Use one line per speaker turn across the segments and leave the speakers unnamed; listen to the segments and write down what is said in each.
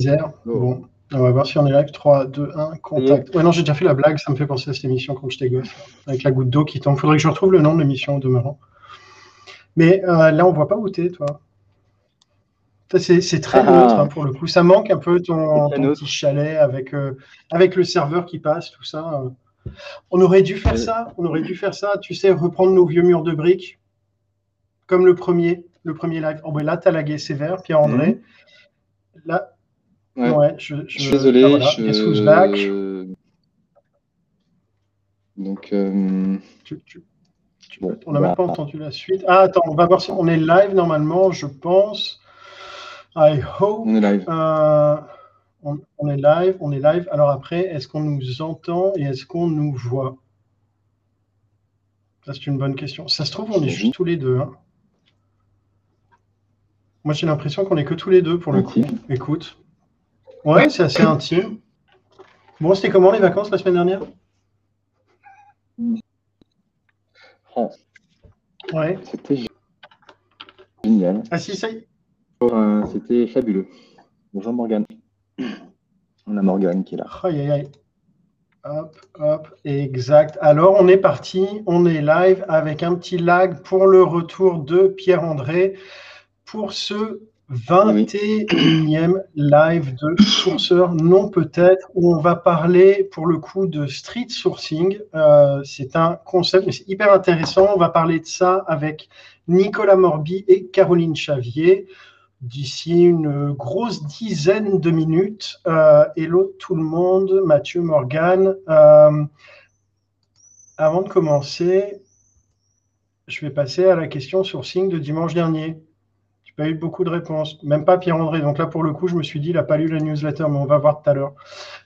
Isère. Bon, on va voir si on est live. 3, 2, 1, contact. Ouais, non, j'ai déjà fait la blague, ça me fait penser à cette émission quand j'étais gosse, avec la goutte d'eau qui tombe. Faudrait que je retrouve le nom de l'émission au demeurant. Mais euh, là, on voit pas où t'es, toi. C'est très
Ah.
neutre hein, pour le coup. Ça manque un peu ton, petit chalet avec, euh, avec le serveur qui passe, tout ça. euh. On aurait dû faire ça. On aurait dû faire ça. Tu sais, reprendre nos vieux murs de briques, comme le premier, le premier live. Oh, ben là, t'as lagué sévère, Pierre-André. Là,
Ouais.
ouais, je,
Je suis désolé.
ah, voilà.
je-
back?
Donc, euh,
Tu- tu- tu-
Bon,
on n'a même
bah.
pas entendu la suite. Ah, attends, on va voir si on est live normalement, je pense. I hope.
on est live.
Euh, on, on est live, on est live. Alors après, est-ce qu'on nous entend et est-ce qu'on nous voit? Ça, c'est une bonne question. Ça se trouve, on est juste tous les deux. hein. Moi, j'ai l'impression qu'on est que tous les deux pour le coup. Écoute. Ouais, c'est assez intime. Bon, c'était comment les vacances la semaine dernière?
Oh,
Ouais.
C'était génial.
Ah si, ça y est.
Euh, C'était fabuleux. Bonjour Morgane. On a Morgane qui est là.
Aïe, aïe, aïe. Hop, hop, exact. Alors, on est parti, on est live avec un petit lag pour le retour de Pierre-André pour ce 21e live de Sourceur, non peut-être, où on va parler pour le coup de street sourcing. Euh, c'est un concept, mais c'est hyper intéressant. On va parler de ça avec Nicolas Morby et Caroline Chavier d'ici une grosse dizaine de minutes. Euh, hello tout le monde, Mathieu Morgan. Euh, avant de commencer, je vais passer à la question sourcing de dimanche dernier. Je n'ai pas eu beaucoup de réponses, même pas Pierre-André. Donc là, pour le coup, je me suis dit, il n'a pas lu la newsletter, mais on va voir tout à l'heure.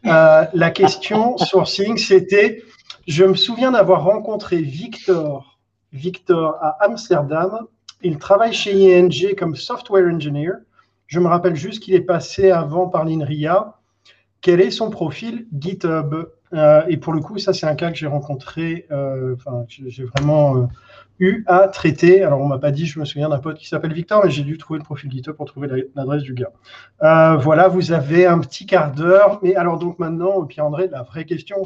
Euh, la question sourcing, c'était, je me souviens d'avoir rencontré Victor, Victor à Amsterdam il travaille chez ING comme software engineer. Je me rappelle juste qu'il est passé avant par l'INRIA. Quel est son profil GitHub? Euh, Et pour le coup, ça, c'est un cas que j'ai rencontré, euh, enfin, que j'ai vraiment euh, eu à traiter. Alors, on m'a pas dit, je me souviens d'un pote qui s'appelle Victor, mais j'ai dû trouver le profil GitHub pour trouver la- l'adresse du gars. Euh, voilà, vous avez un petit quart d'heure. Mais alors, donc maintenant, Pierre-André, la vraie question,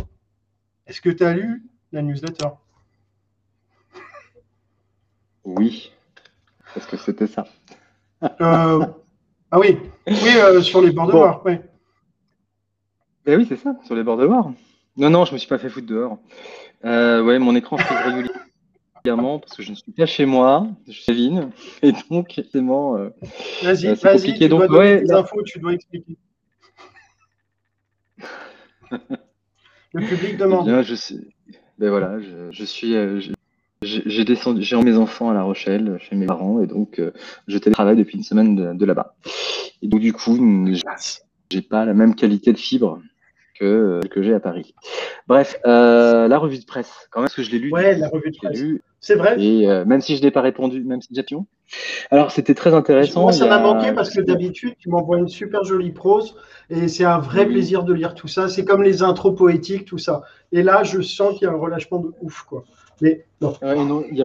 est-ce que tu as lu la newsletter?
Oui. Parce que c'était ça?
Ah oui, oui, sur les bords de
Bon.
Oui.
Eh oui, c'est ça, sur les bords de Loire. Non, non, je me suis pas fait foutre dehors. Euh, ouais, mon écran frise régulièrement parce que je ne suis pas chez moi, je suis à Vigne. Et donc, forcément, euh,
Vas-y,
Euh, c'est
vas-y,
compliqué,
tu
donc,
dois
ouais, là-
infos, tu dois expliquer. Le public
eh
demande.
bien, je suis, ben voilà, je, je suis, euh, je- j'ai descendu, j'ai mes enfants à La Rochelle chez mes parents et donc euh, je télétravaille depuis une semaine de, de là-bas. Et donc du coup, j'ai pas la même qualité de fibre que que j'ai à Paris. Bref, euh, la revue de presse, quand même, parce que je l'ai lu.
Ouais, la revue de presse. C'est vrai.
et euh, même si je n'ai pas répondu, même si j'ai. Alors c'était très intéressant.
Moi, ça m'a
a-
manqué parce que d'habitude, tu m'envoies une super jolie prose et c'est un vrai
Oui.
plaisir de lire tout ça. C'est comme les intros poétiques, tout ça. Et là, je sens qu'il y a un relâchement de ouf, quoi. Mais non.
Ouais, non, il y a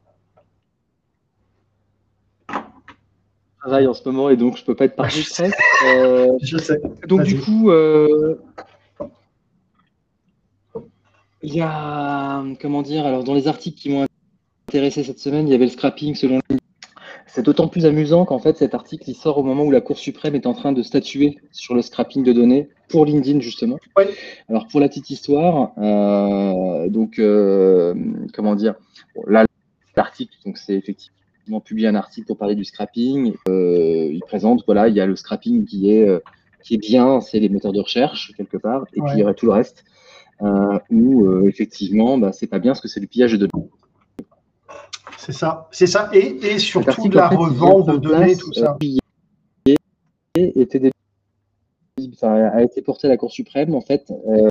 travail en ce moment et donc je peux pas être parti presse. Euh,
Je sais.
donc du coup, euh, il y a comment dire alors dans les articles qui m'ont intéressé cette semaine, il y avait le scrapping selon. C'est d'autant plus amusant qu'en fait cet article il sort au moment où la Cour suprême est en train de statuer sur le scrapping de données pour LinkedIn justement.
Ouais.
Alors pour la petite histoire, euh, donc euh, comment dire, bon, là l'article donc c'est effectivement publié un article pour parler du scrapping. Euh, il présente voilà il y a le scrapping qui est qui est bien, c'est les moteurs de recherche quelque part, et
Ouais.
puis il y aurait tout le reste où euh, effectivement bah, c'est pas bien parce que c'est du pillage de données.
C'est ça. C'est ça. Et, et surtout de la revente de données, tout ça.
euh, et était a été porté à la Cour suprême en fait. euh,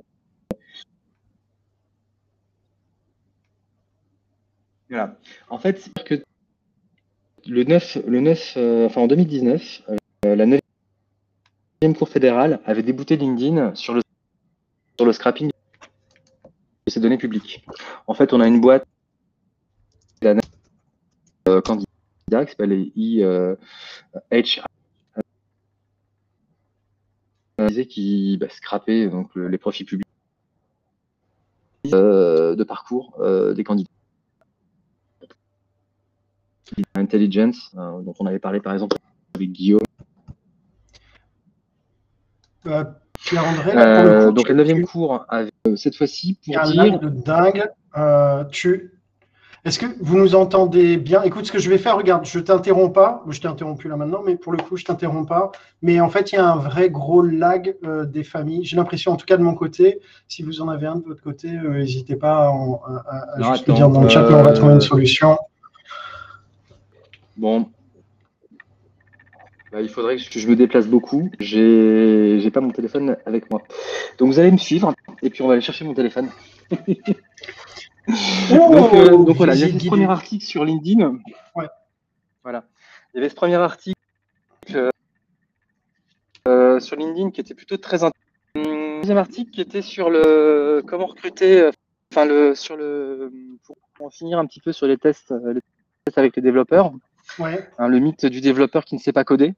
Voilà. En fait, que le 9, le 9 euh, enfin en 2019, euh, la 9e Cour fédérale avait débouté LinkedIn sur le, sur le scrapping ses données publiques. En fait, on a une boîte euh, candidat qui s'appelle IH disait qu'il bah, scrapait donc, les profils publics de parcours des candidats. Intelligence, dont on avait parlé par exemple avec Guillaume. Pierre-André, donc le neuvième cours, cette fois-ci, pour dire...
de dingue. tu, est-ce que vous nous entendez bien? Écoute, ce que je vais faire, regarde, je t'interromps pas. Je t'ai interrompu là maintenant, mais pour le coup, je t'interromps pas. Mais en fait, il y a un vrai gros lag euh, des familles. J'ai l'impression, en tout cas de mon côté, si vous en avez un de votre côté, euh, n'hésitez pas à, à, juste dire dans le chat, on va trouver une euh, solution.
Bon. Bah, il faudrait que je me déplace beaucoup. J'ai n'ai pas mon téléphone avec moi. Donc vous allez me suivre et puis on va aller chercher mon téléphone. donc, euh, donc voilà, il y a ce premier article sur LinkedIn. Ouais. Voilà. Il y avait ce premier article euh, sur LinkedIn qui était plutôt très intéressant. Deuxième article qui était sur le comment recruter, euh, enfin le sur le pour en finir un petit peu sur les tests, les tests avec les développeurs. Hein, le mythe du développeur qui ne sait pas coder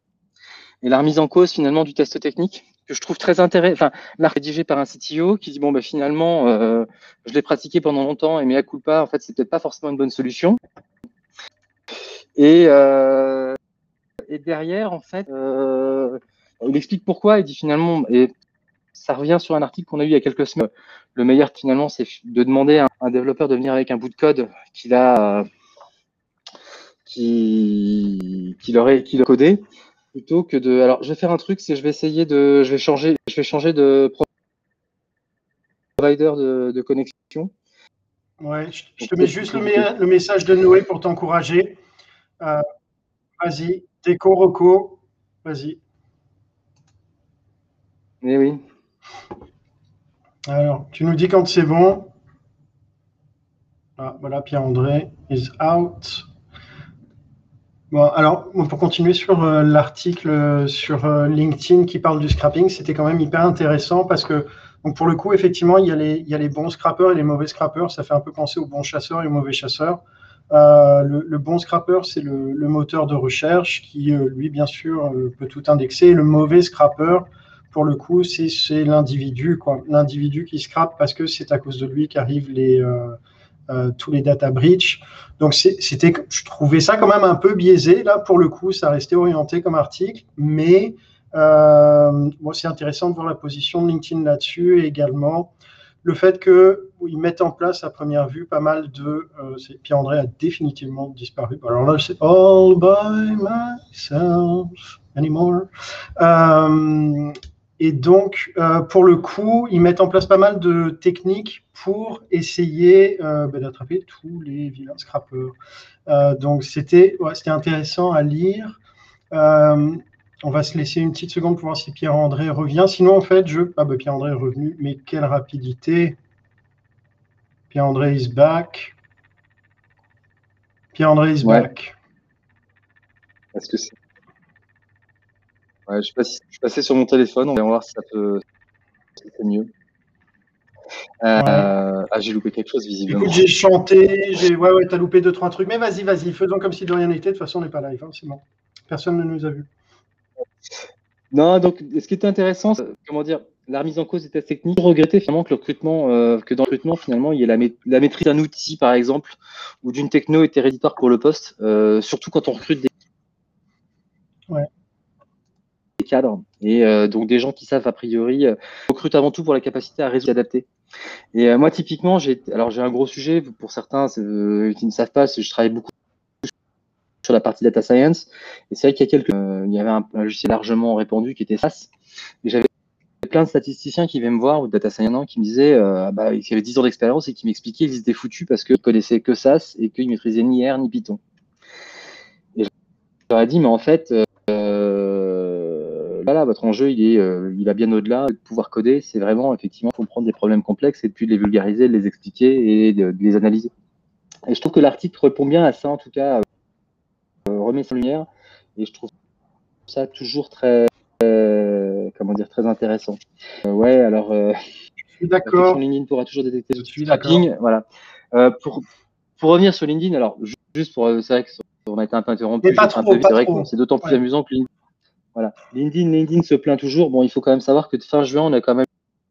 et la remise en cause finalement du test technique que je trouve très intéressant. Enfin, là, rédigé par un CTO qui dit bon, bah, finalement, euh, je l'ai pratiqué pendant longtemps et mais à coup pas, en fait, c'est peut-être pas forcément une bonne solution. Et, euh, et derrière, en fait, euh, il explique pourquoi. Il dit finalement, et ça revient sur un article qu'on a eu il y a quelques semaines. Le meilleur, finalement, c'est de demander à un développeur de venir avec un bout de code qu'il a, qui, qu'il aurait, qu'il a codé plutôt que de. Alors, je vais faire un truc, c'est je vais essayer de, je vais changer, je vais changer de provider de, connexion.
Ouais, je, te mets juste le, message de Noé pour t'encourager. Euh, vas-y, déco, reco, vas-y.
Eh oui.
Alors, tu nous dis quand c'est bon. Ah, voilà, Pierre-André is out alors, pour continuer sur euh, l'article euh, sur euh, LinkedIn qui parle du scrapping, c'était quand même hyper intéressant parce que, donc pour le coup, effectivement, il y, a les, bons scrappers et les mauvais scrappers. Ça fait un peu penser aux bons chasseurs et aux mauvais chasseurs. le, bon scrapper, c'est le, moteur de recherche qui, lui, bien sûr, peut tout indexer. Le mauvais scrapper, pour le coup, c'est l'individu. L'individu qui scrape parce que c'est à cause de lui qu'arrivent les, euh, tous les data breach. Donc, c'était, je trouvais ça quand même un peu biaisé. Là, pour le coup, ça restait orienté comme article, mais euh, c'est intéressant de voir la position de LinkedIn là-dessus et également le fait qu'ils mettent en place à première vue pas mal de. Euh, Pierre-André a définitivement disparu. Alors là, c'est All by myself anymore. Euh, et donc, euh, pour le coup, ils mettent en place pas mal de techniques pour essayer euh, bah, d'attraper tous les vilains scrappers. Euh, donc, c'était intéressant à lire. on va se laisser une petite seconde pour voir si Pierre-André revient. Sinon, en fait, je... Ah bah Pierre-André est revenu, mais quelle rapidité. Pierre-André is back. Pierre-André is back.
Est-ce que c'est je, suis passé, sur mon téléphone, on va voir si ça peut. c'est mieux. Euh, ah, j'ai loupé quelque chose visiblement.
J'ai chanté, j'ai. Ouais, ouais, t'as loupé deux, trois trucs. Mais vas-y, vas-y, faisons comme si de rien n'était. De toute façon, on n'est pas live, hein, c'est bon. Personne ne nous a vus.
Non, donc ce qui était intéressant, comment dire, la remise en cause des tests techniques. Regretter finalement que le recrutement, euh, que dans le recrutement finalement, il y ait la, la maîtrise d'un outil, par exemple, ou d'une techno est héréditaire pour le poste, euh, surtout quand on recrute des.
Ouais
cadres et euh, donc des gens qui savent a priori euh, recrutent avant tout pour la capacité à résoudre adapter. Et euh, moi typiquement j'ai alors j'ai un gros sujet pour certains qui ne savent pas, je travaille beaucoup sur la partie data science et c'est vrai qu'il y a quelques il y avait un, logiciel largement répandu qui était SAS et j'avais plein de statisticiens qui viennent me voir ou data science qui me disaient bah, qui avaient 10 ans d'expérience et qui m'expliquaient qu'ils étaient foutus parce qu'ils connaissaient que SAS et qu'ils maîtrisaient ni R ni Python. Et je leur ai dit mais en fait voilà, votre enjeu, il, est, euh, il va bien au-delà de pouvoir coder. C'est vraiment, effectivement, comprendre des problèmes complexes et puis de les vulgariser, de les expliquer et de, les analyser. Et je trouve que l'article répond bien à ça, en tout cas, euh, remet sa lumière. Et je trouve ça toujours très, euh, comment dire, très intéressant. ouais, alors. je
suis d'accord.
LinkedIn pourra toujours détecter le tracking. Voilà. pour, pour revenir sur LinkedIn, alors juste pour, c'est vrai qu'on a été un peu interrompu.
c'est d'autant
plus amusant que LinkedIn Voilà. LinkedIn, LinkedIn se plaint toujours. Bon, il faut quand même savoir que fin juin, on a quand même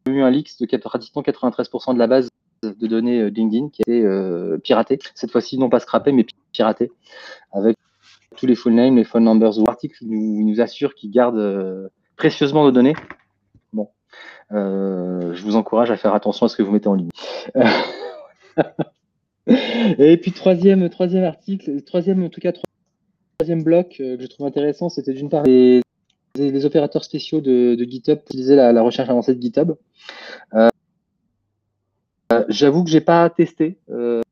eu un leak de pratiquement 93% de la base de données euh, LinkedIn qui a été euh, piratée. Cette fois-ci, non pas scrappée, mais piratée. Avec tous les full names, les phone numbers ou articles nous, nous assurent qu'ils gardent euh, précieusement nos données. Bon. je vous encourage à faire attention à ce que vous mettez en ligne. Et puis troisième, troisième article, troisième en tout cas troisième bloc que je trouve intéressant, c'était d'une part les, les, opérateurs spéciaux de, GitHub utilisaient la, recherche avancée de GitHub. Euh, euh, j'avoue que j'ai pas testé. Euh,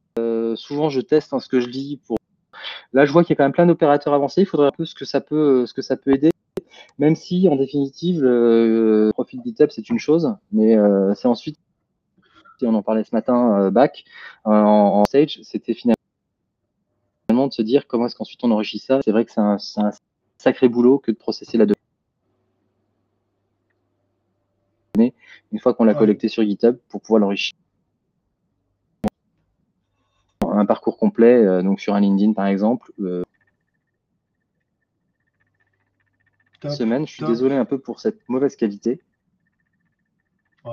souvent, je teste hein, ce que je lis. Pour... Là, je vois qu'il y a quand même plein d'opérateurs avancés. Il faudrait un peu ce que ça peut, ce que ça peut aider. Même si, en définitive, le profil GitHub c'est une chose, mais c'est ensuite on en parlait ce matin back en, stage, c'était finalement de se dire comment est-ce qu'ensuite on enrichit ça. C'est vrai que c'est un, sacré boulot que de processer la donnée. Une fois qu'on l'a collecté sur GitHub pour pouvoir l'enrichir. Un parcours complet, euh, donc sur un LinkedIn par exemple. Euh, semaine, je suis désolé un peu pour cette mauvaise qualité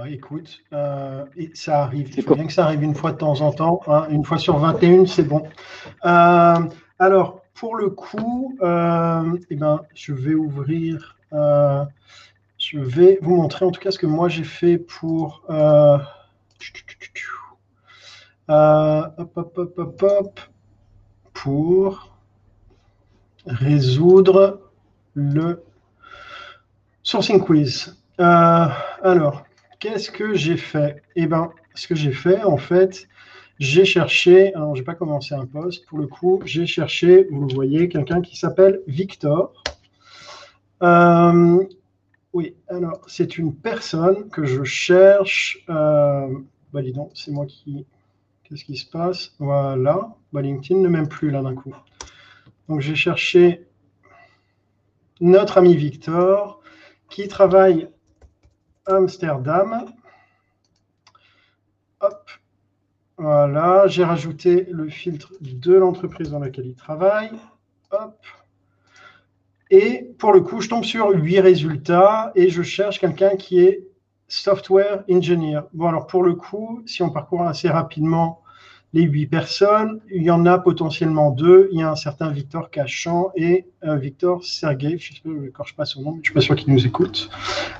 écoute, euh, ça arrive. Faut bien que ça arrive une fois de temps en temps. Hein. Une fois sur 21, c'est bon. Euh, alors, pour le coup, eh ben, je vais ouvrir. Je vais vous montrer en tout cas ce que moi j'ai fait pour. pour résoudre le sourcing quiz. alors, qu'est-ce que j'ai fait? Eh bien, ce que j'ai fait, en fait, j'ai cherché, alors je n'ai pas commencé un poste, pour le coup, j'ai cherché, vous le voyez, quelqu'un qui s'appelle Victor. Euh, oui, alors c'est une personne que je cherche. Euh, bah dis donc, c'est moi qui. Qu'est-ce qui se passe? Voilà. Bah, LinkedIn ne m'aime plus là d'un coup. Donc j'ai cherché notre ami Victor qui travaille Amsterdam. Hop. Voilà, j'ai rajouté le filtre de l'entreprise dans laquelle il travaille. Hop. Et pour le coup, je tombe sur huit résultats et je cherche quelqu'un qui est software engineer. Bon, alors pour le coup, si on parcourt assez rapidement les huit personnes. Il y en a potentiellement deux. Il y a un certain Victor Cachan et euh, Victor Sergei. Je ne sais pas son nom, je ne suis pas sûr qu'il nous écoute.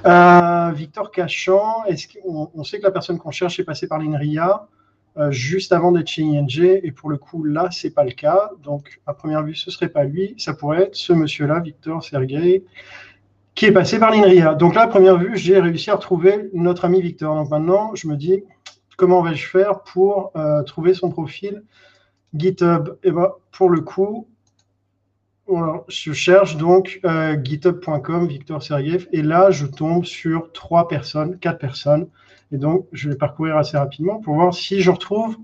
Euh, Victor Cachan, est-ce qu'on on sait que la personne qu'on cherche est passée par l'INRIA? Juste avant d'être chez ING, et pour le coup, là, ce n'est pas le cas. Donc, à première vue, ce serait pas lui. Ça pourrait être ce monsieur-là, Victor Sergei, qui est passé par l'INRIA. Donc là, à première vue, j'ai réussi à retrouver notre ami Victor. Donc maintenant, je me dis, comment vais-je faire pour euh, trouver son profil GitHub? Et eh ben, pour le coup, je cherche donc euh, github.com, Victor Sergeev, et là, je tombe sur trois personnes, quatre personnes. Et donc, je vais parcourir assez rapidement pour voir si je retrouve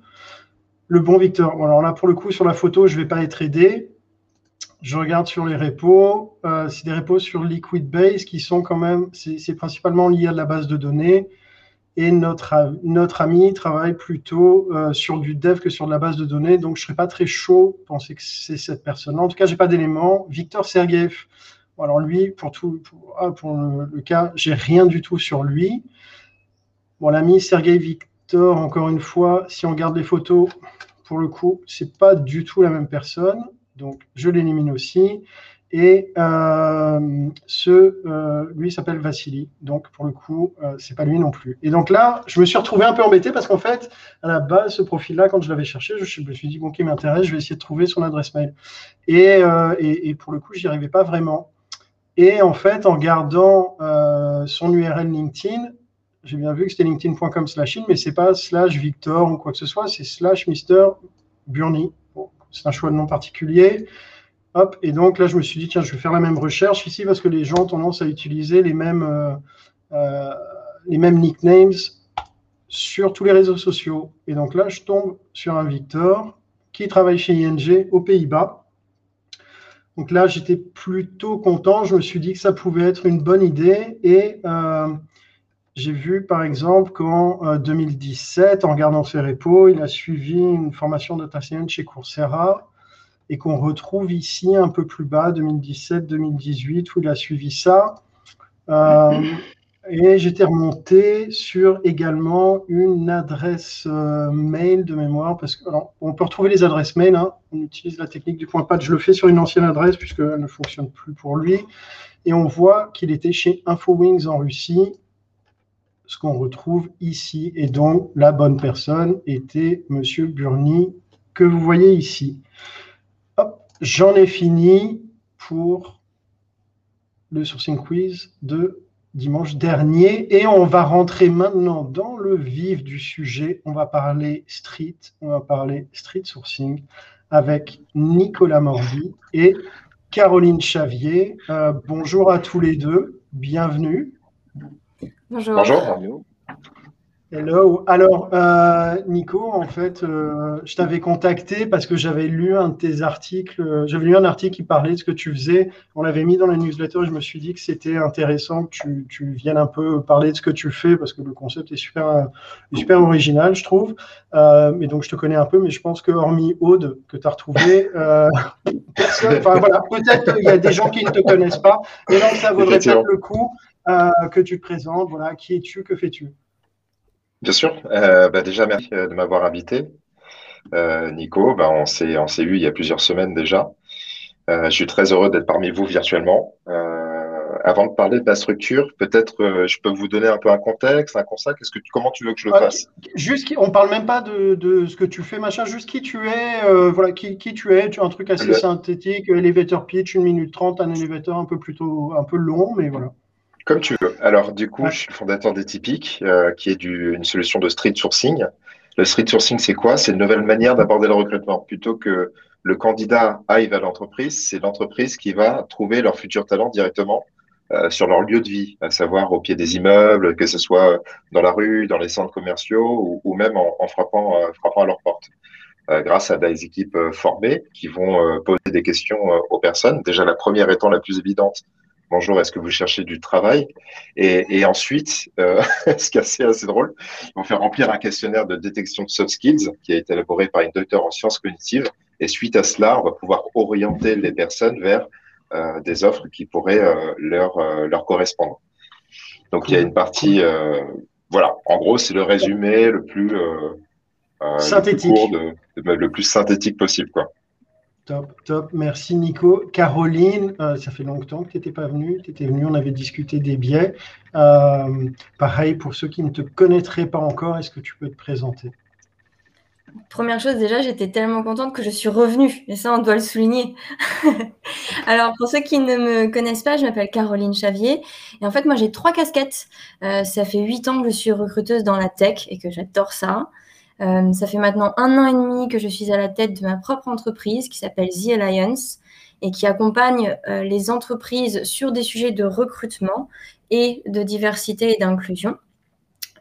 le bon Victor. alors là, pour le coup, sur la photo, je ne vais pas être aidé. Je regarde sur les repos. Euh, c'est des repos sur Liquidbase qui sont quand même, c'est principalement lié à la base de données et notre, notre ami travaille plutôt euh, sur du dev que sur de la base de données. Donc, je ne serais pas très chaud de penser que c'est cette personne-là. En tout cas, je n'ai pas d'éléments. Victor Sergeev, alors lui, pour, tout, ah, pour le, le, cas, j'ai rien du tout sur lui. Bon, l'ami Sergei Victor, encore une fois, si on regarde les photos, pour le coup, c'est pas du tout la même personne. Donc, je l'élimine aussi. Et euh, ce, euh, lui s'appelle Vassili. Donc, pour le coup, euh, c'est pas lui non plus. Et donc là, je me suis retrouvé un peu embêté parce qu'en fait, à la base, ce profil-là, quand je l'avais cherché, je, me suis dit, bon, qui m'intéresse, je vais essayer de trouver son adresse mail. Et, et, et pour le coup, j'y arrivais pas vraiment. Et en fait, en gardant son URL LinkedIn, j'ai bien vu que c'était linkedin.com slash in, mais c'est pas slash Victor ou quoi que ce soit, c'est slash Mr. Burny. Bon, c'est un choix de nom particulier et donc là, je me suis dit, tiens, je vais faire la même recherche ici parce que les gens ont tendance à utiliser les mêmes, euh, euh, les mêmes nicknames sur tous les réseaux sociaux. Et donc là, je tombe sur un Victor qui travaille chez ING aux Pays-Bas. Donc là, j'étais plutôt content. Je me suis dit que ça pouvait être une bonne idée. Et euh, j'ai vu, par exemple, qu'en 2017, en regardant ses repos, il a suivi une formation data science chez Coursera et qu'on retrouve ici un peu plus bas, 2017-2018, où il a suivi ça. Euh, et j'étais remonté sur également une adresse euh, mail de mémoire, parce qu'on peut retrouver les adresses mail, hein. on utilise la technique du point pad, je le fais sur une ancienne adresse puisqu'elle ne fonctionne plus pour lui, et on voit qu'il était chez InfoWings en Russie, ce qu'on retrouve ici, et donc la bonne personne était Monsieur Burny, que vous voyez ici. J'en ai fini pour le sourcing quiz de dimanche dernier et on va rentrer maintenant dans le vif du sujet. On va parler street, on va parler street sourcing avec Nicolas Mordi et Caroline Chavier. Euh, bonjour à tous les deux, bienvenue.
Bonjour. Bonjour.
Hello. Alors, euh, Nico, en fait, euh, je t'avais contacté parce que j'avais lu un de tes articles. Euh, j'avais lu un article qui parlait de ce que tu faisais. On l'avait mis dans la newsletter et je me suis dit que c'était intéressant que tu, viennes un peu parler de ce que tu fais parce que le concept est super, super original, je trouve. mais donc, je te connais un peu, mais je pense que hormis Aude, que tu as retrouvé, enfin voilà, peut-être qu'il y a des gens qui ne te connaissent pas. Et donc, ça vaudrait peut-être le coup que tu te présentes. Voilà, qui es-tu, que fais-tu?
Bien sûr. Euh, bah, déjà, merci euh, de m'avoir invité. Euh, Nico, bah, on s'est on s'est eu il y a plusieurs semaines déjà. je suis très heureux d'être parmi vous virtuellement. avant de parler de la structure, peut-être je peux vous donner un peu un contexte, un conseil. Qu'est-ce que comment tu veux que je le fasse?
Juste, on parle même pas de, de, ce que tu fais, machin. Juste qui tu es, voilà, qui, qui, tu es. Tu as un truc assez synthétique, elevator pitch, une minute trente, un elevator un peu plutôt un peu long, mais voilà.
Comme tu veux. Alors, du coup, je suis fondateur d'Etypic, euh, qui est du, une solution de street sourcing. Le street sourcing, c'est quoi? C'est une nouvelle manière d'aborder le recrutement. Plutôt que le candidat aille vers l'entreprise, c'est l'entreprise qui va trouver leur futur talent directement euh, sur leur lieu de vie, à savoir au pied des immeubles, que ce soit dans la rue, dans les centres commerciaux ou, même en, en frappant, euh, frappant à leur porte. Euh, grâce à des équipes formées qui vont poser des questions aux personnes. Déjà, la première étant la plus évidente, bonjour, est-ce que vous cherchez du travail? Et, ensuite, euh, ce qui est assez, assez drôle, ils vont faire remplir un questionnaire de détection de soft skills qui a été élaboré par une docteure en sciences cognitives. Et suite à cela, on va pouvoir orienter les personnes vers euh, des offres qui pourraient euh, leur, leur correspondre. Donc, il y a une partie, voilà, en gros, c'est le résumé le plus
synthétique,
le plus synthétique possible, quoi.
Top, top. Merci Nico. Caroline, euh, ça fait longtemps que tu n'étais pas venue. Tu étais venue, on avait discuté des biais. Euh, pareil, pour ceux qui ne te connaîtraient pas encore, est-ce que tu peux te présenter?
Première chose, déjà, j'étais tellement contente que je suis revenue. Et ça, on doit le souligner. Alors, pour ceux qui ne me connaissent pas, je m'appelle Caroline Chavier. Et en fait, moi, j'ai trois casquettes. Euh, ça fait huit ans que je suis recruteuse dans la tech et que j'adore ça. Euh, ça fait maintenant un an et demi que je suis à la tête de ma propre entreprise qui s'appelle The Alliance et qui accompagne euh, les entreprises sur des sujets de recrutement et de diversité et d'inclusion.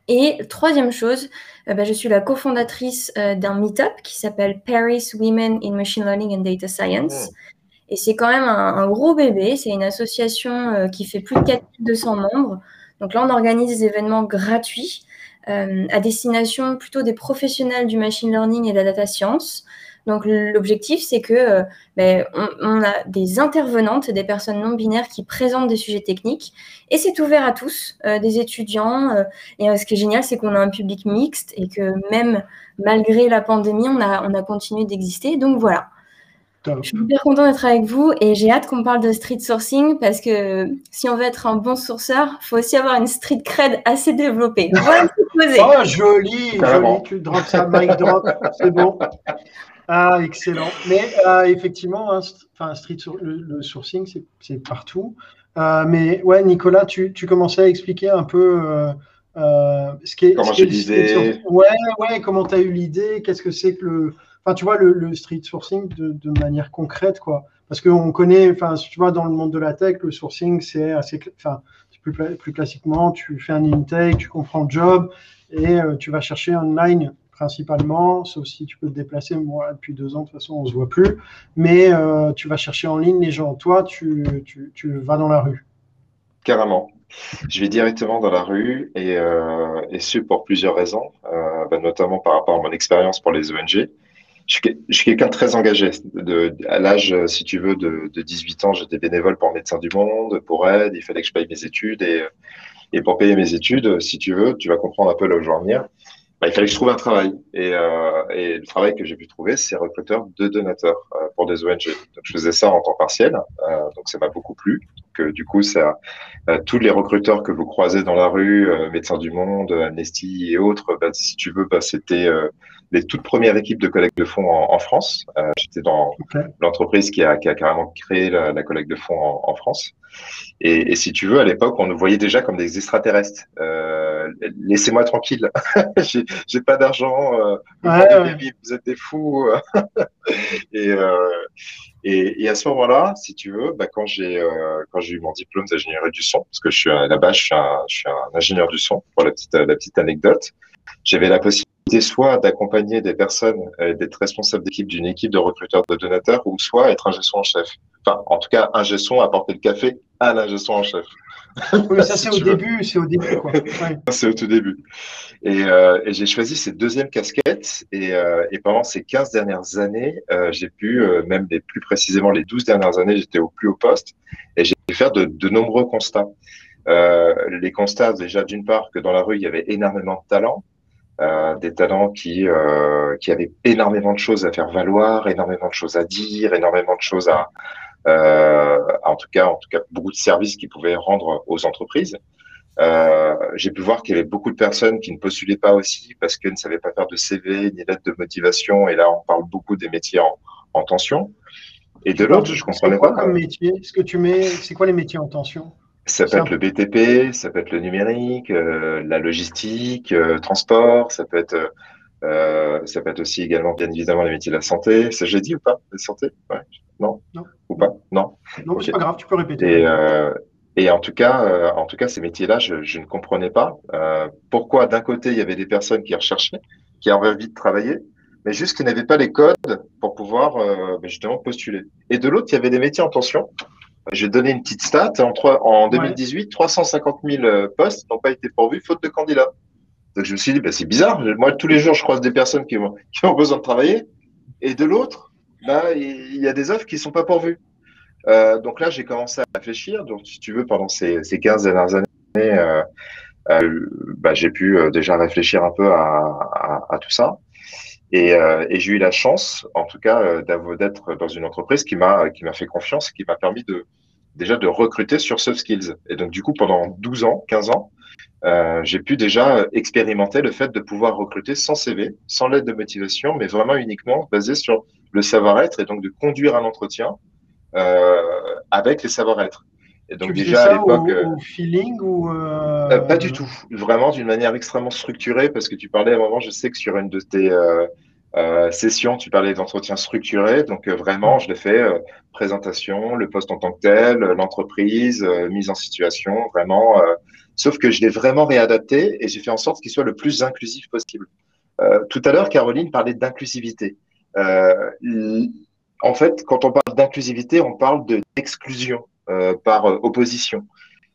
Et troisième chose, euh, bah, je suis la cofondatrice d'un meetup qui s'appelle Paris Women in Machine Learning and Data Science. Oh. Et c'est quand même un, un, gros bébé. C'est une association qui fait plus de 4200 membres. Donc là, on organise des événements gratuits à destination plutôt des professionnels du machine learning et de la data science. Donc l'objectif, c'est que euh, ben, on, a des intervenantes, des personnes non binaires qui présentent des sujets techniques, et c'est ouvert à tous, euh, des étudiants. et ce qui est génial, c'est qu'on a un public mixte et que même malgré la pandémie, on a, on a continué d'exister. Donc voilà, je suis super content d'être avec vous et j'ai hâte qu'on parle de street sourcing parce que si on veut être un bon sourceur, il faut aussi avoir une street cred assez développée.
Voilà oh, joli, joli, tu drops ça, mic drop, c'est bon. Ah, excellent. Mais euh, effectivement, hein, enfin, street le, sourcing, c'est partout. Euh, mais ouais, Nicolas, tu, tu, commençais à expliquer un peu
euh, ce qu'est. Comment j'ai l'idée.
Ouais, ouais, comment tu as eu l'idée Qu'est-ce que c'est que le enfin, tu vois, le, street sourcing de, manière concrète, quoi. Parce qu'on connaît, enfin, tu vois, dans le monde de la tech, le sourcing, c'est assez, enfin, plus, classiquement, tu fais un intake, tu comprends le job et euh, tu vas chercher online principalement, sauf si tu peux te déplacer. Moi, depuis deux ans, de toute façon, on se voit plus. Mais euh, tu vas chercher en ligne les gens. Toi, tu, tu, tu, vas dans la rue.
Carrément. Je vais directement dans la rue et, euh, et ce pour plusieurs raisons, bah, notamment par rapport à mon expérience pour les ONG. Je, suis quelqu'un très engagé. À l'âge, si tu veux, de, de 18 ans, j'étais bénévole pour Médecins du Monde, pour Aide. Il fallait que je paye mes études. Et, et pour payer mes études, si tu veux, tu vas comprendre un peu là où je veux en venir. Bah, il fallait que je trouve un travail. Et, euh, le travail que j'ai pu trouver, c'est recruteur de donateurs euh, pour des ONG. Donc, je faisais ça en temps partiel. Euh, donc, ça m'a beaucoup plu. Que du coup, euh, tous les recruteurs que vous croisez dans la rue, euh, Médecins du Monde, Amnesty et autres, bah, si tu veux, bah, c'était les toutes premières équipes de collecte de fonds en, en France. J'étais dans l'entreprise qui a, qui a carrément créé la, la collecte de fonds en, en France. Et, et, si tu veux, à l'époque, on nous voyait déjà comme des extraterrestres. Euh, Laissez-moi tranquille. J'ai pas d'argent. Euh, ouais, Vous êtes des fous. et, euh, et, et, à ce moment-là, si tu veux, bah, quand j'ai euh, eu mon diplôme d'ingénieur du son, parce que je suis là-bas, je je suis un ingénieur du son. Pour la petite la petite anecdote, j'avais la possibilité soit d'accompagner des personnes, euh, d'être responsable d'équipe d'une équipe de recruteurs de donateurs, ou soit être un gestion en chef. Enfin, en tout cas, un gestion apporter le café à la gestion en chef.
Oui, ça c'est au début, c'est au début quoi.
C'est au tout début. Et, euh, et j'ai choisi cette deuxième casquette et, euh, et, pendant ces 15 dernières années, euh, j'ai pu, euh, même les, plus précisément les 12 dernières années, j'étais au plus haut poste et j'ai pu faire de, de nombreux constats. Euh, les constats déjà d'une part que dans la rue il y avait énormément de talents, euh, des talents qui, euh, qui avaient énormément de choses à faire valoir, énormément de choses à dire, énormément de choses à, euh, en tout cas, en tout cas, beaucoup de services qu'ils pouvaient rendre aux entreprises. J'ai pu voir qu'il y avait beaucoup de personnes qui ne postulaient pas aussi parce qu'elles ne savaient pas faire de CV ni lettre de motivation. Et là, on parle beaucoup des métiers en, en tension. Et de l'autre, je comprenais
quoi
pas.
Comme métier, ce que tu mets, c'est quoi les métiers en tension?
Ça peut être le BTP, ça peut être le numérique, euh, la logistique, euh, transport, ça peut être, euh, ça peut être aussi également bien évidemment les métiers de la santé. Ça j'ai dit ou pas La santé? Ouais. Non?
Non.
Ou pas?
Non. Non, okay. c'est pas grave, tu peux répéter.
Et, euh, et en tout cas, euh, en tout cas, ces métiers-là, je, je, ne comprenais pas pourquoi d'un côté il y avait des personnes qui recherchaient, qui avaient envie de travailler, mais juste qui n'avaient pas les codes pour pouvoir justement postuler. Et de l'autre, il y avait des métiers en tension je vais donner une petite stat. En, 3, en 2018, ouais. 350 000 postes n'ont pas été pourvus faute de candidats. Donc je me suis dit, bah, c'est bizarre. Moi, tous les jours, je croise des personnes qui ont, qui ont besoin de travailler. Et de l'autre, bah, il y a des offres qui ne sont pas pourvues. Euh, donc là, j'ai commencé à réfléchir. Donc, si tu veux, pendant ces, ces 15 dernières années, euh, euh, bah, j'ai pu euh, déjà réfléchir un peu à, à, à tout ça. Et, euh, et j'ai eu la chance, en tout cas, euh, d'être dans une entreprise qui m'a qui m'a fait confiance, qui m'a permis de déjà de recruter sur soft skills. Et donc du coup, pendant 12 ans, 15 ans, euh, j'ai pu déjà expérimenter le fait de pouvoir recruter sans CV, sans lettre de motivation, mais vraiment uniquement basé sur le savoir-être et donc de conduire un entretien euh, avec les savoir-être.
Et donc tu déjà ça à l'époque, au, au, feeling ou
euh... pas du tout, vraiment d'une manière extrêmement structurée, parce que tu parlais à un moment, je sais que sur une de tes euh, session, tu parlais d'entretien structuré, donc euh, vraiment, je l'ai fait euh, présentation, le poste en tant que tel, l'entreprise, mise en situation, vraiment. sauf que je l'ai vraiment réadapté et j'ai fait en sorte qu'il soit le plus inclusif possible. tout à l'heure, Caroline parlait d'inclusivité. en fait, quand on parle d'inclusivité, on parle d'exclusion par opposition.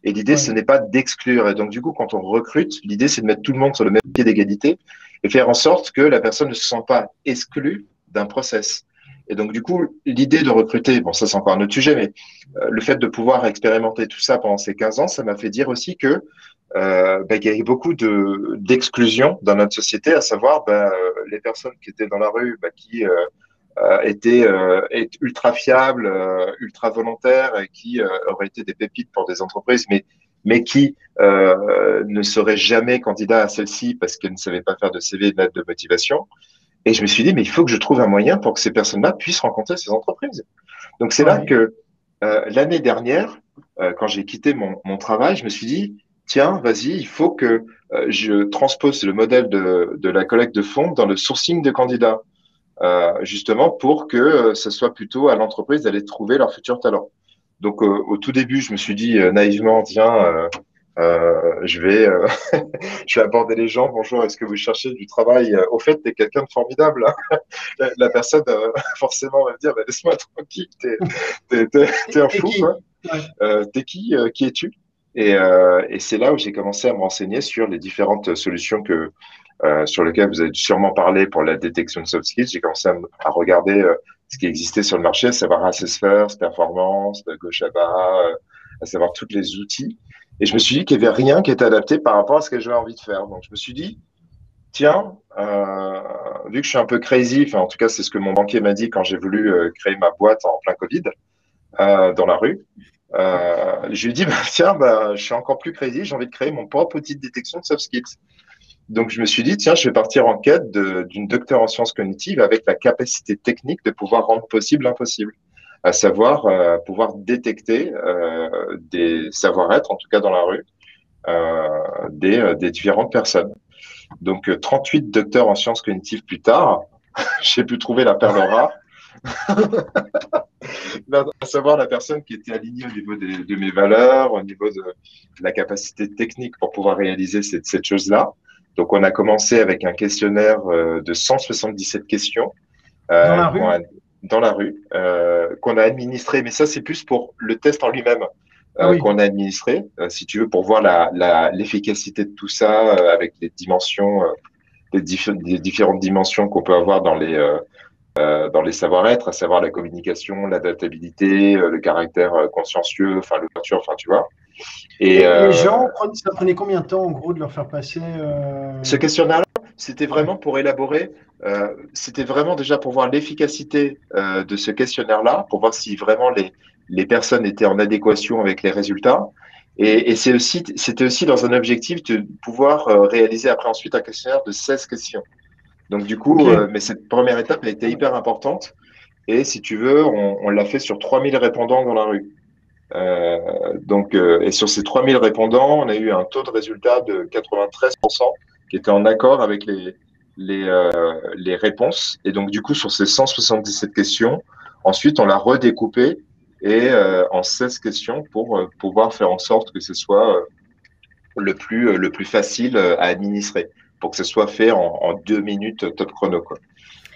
Et l'idée, ce n'est pas d'exclure. Et donc, du coup, quand on recrute, l'idée, c'est de mettre tout le monde sur le même pied d'égalité et faire en sorte que la personne ne se sent pas exclue d'un process. Et donc, du coup, l'idée de recruter, bon, ça c'est encore un autre sujet, mais euh, le fait de pouvoir expérimenter tout ça pendant ces 15 ans, ça m'a fait dire aussi que euh, bah, il y avait beaucoup de d'exclusion dans notre société, à savoir bah, euh, les personnes qui étaient dans la rue, bah, qui euh, étaient ultra fiables, ultra volontaires et qui auraient été des pépites pour des entreprises, mais mais qui euh, ne serait jamais candidat à celle-ci parce qu'elle ne savait pas faire de CV et de lettre de motivation. Et je me suis dit, mais il faut que je trouve un moyen pour que ces personnes-là puissent rencontrer ces entreprises. Donc c'est ouais. là que euh, l'année dernière, euh, quand j'ai quitté mon, mon, travail, je me suis dit, tiens, vas-y, il faut que je transpose le modèle de, de, la collecte de fonds dans le sourcing de candidats, justement pour que ce soit plutôt à l'entreprise d'aller trouver leurs futurs talents. Donc euh, au tout début, je me suis dit euh, naïvement, tiens, euh, je vais, je vais aborder les gens. Bonjour, est-ce que vous cherchez du travail? Au fait, t'es quelqu'un de formidable. Hein. la, la, personne forcément va me dire, bah, laisse-moi tranquille, t'es, t'es, un fou. Ouais. t'es qui Qui es-tu? Et, et c'est là où j'ai commencé à me renseigner sur les différentes solutions que sur lequel vous avez sûrement parlé pour la détection de soft skills, j'ai commencé à, regarder ce qui existait sur le marché, à savoir Assess First, Performance, Goshaba, à savoir tous les outils. Et je me suis dit qu'il n'y avait rien qui était adapté par rapport à ce que j'avais envie de faire. Donc je me suis dit, tiens, euh, vu que je suis un peu crazy, enfin en tout cas c'est ce que mon banquier m'a dit quand j'ai voulu euh, créer ma boîte en plein Covid euh, dans la rue, je lui ai dit, bah, tiens, bah, je suis encore plus crazy, j'ai envie de créer mon propre outil de détection de soft skills. Donc je me suis dit, tiens, je vais partir en quête d'une docteur en sciences cognitives avec la capacité technique de pouvoir rendre possible l'impossible à savoir euh, pouvoir détecter euh, des savoir-être, en tout cas dans la rue, euh, des, différentes personnes. Donc 38 docteurs en sciences cognitives plus tard, j'ai pu trouver la perle rare. à savoir la personne qui était alignée au niveau de mes valeurs, au niveau de la capacité technique pour pouvoir réaliser cette chose-là. Donc, on a commencé avec un questionnaire de 177 questions.
Dans la rue
dans la rue euh, qu'on a administré, mais ça c'est plus pour le test en lui-même euh, ah qu'on a administré, euh, si tu veux, pour voir l'efficacité la, de tout ça avec les dimensions, les, différentes dimensions qu'on peut avoir dans les dans les savoir-être, à savoir la communication, l'adaptabilité, le caractère consciencieux, enfin l'ouverture, enfin tu vois.
Et, les gens, ça prenait combien de temps en gros de leur faire passer
Ce questionnaire c'était vraiment pour élaborer, euh, c'était vraiment déjà pour voir l'efficacité euh, de ce questionnaire-là, pour voir si vraiment les, les personnes étaient en adéquation avec les résultats. Et, et c'est aussi, c'était aussi dans un objectif de pouvoir euh, réaliser après ensuite un questionnaire de 16 questions. Donc du coup, euh, mais cette première étape a été hyper importante. Et si tu veux, on, on l'a fait sur 3000 répondants dans la rue. Euh, donc, et sur ces 3000 répondants, on a eu un taux de résultat de 93% qui était en accord avec les, les, euh, les réponses. Et donc, du coup, sur ces 177 questions, ensuite, on l'a redécoupé et euh, en 16 questions pour euh, pouvoir faire en sorte que ce soit le plus, le plus facile à administrer, pour que ce soit fait en, deux minutes top chrono. Quoi.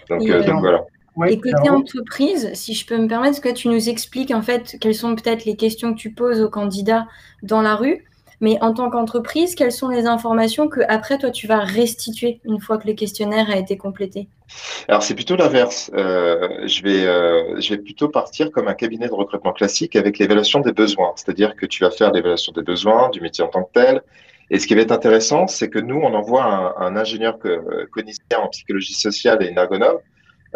Donc, donc voilà.
Et côté entreprise, si je peux me permettre, est-ce que tu nous expliques en fait quelles sont peut-être les questions que tu poses aux candidats dans la rue mais en tant qu'entreprise, quelles sont les informations que après toi tu vas restituer une fois que le questionnaire a été complété?
Alors c'est plutôt l'inverse. Euh, je vais euh, je vais plutôt partir comme un cabinet de recrutement classique avec l'évaluation des besoins, c'est-à-dire que tu vas faire l'évaluation des besoins du métier en tant que tel. Et ce qui va être intéressant, c'est que nous on envoie un, un ingénieur cognitif en psychologie sociale et une ergonome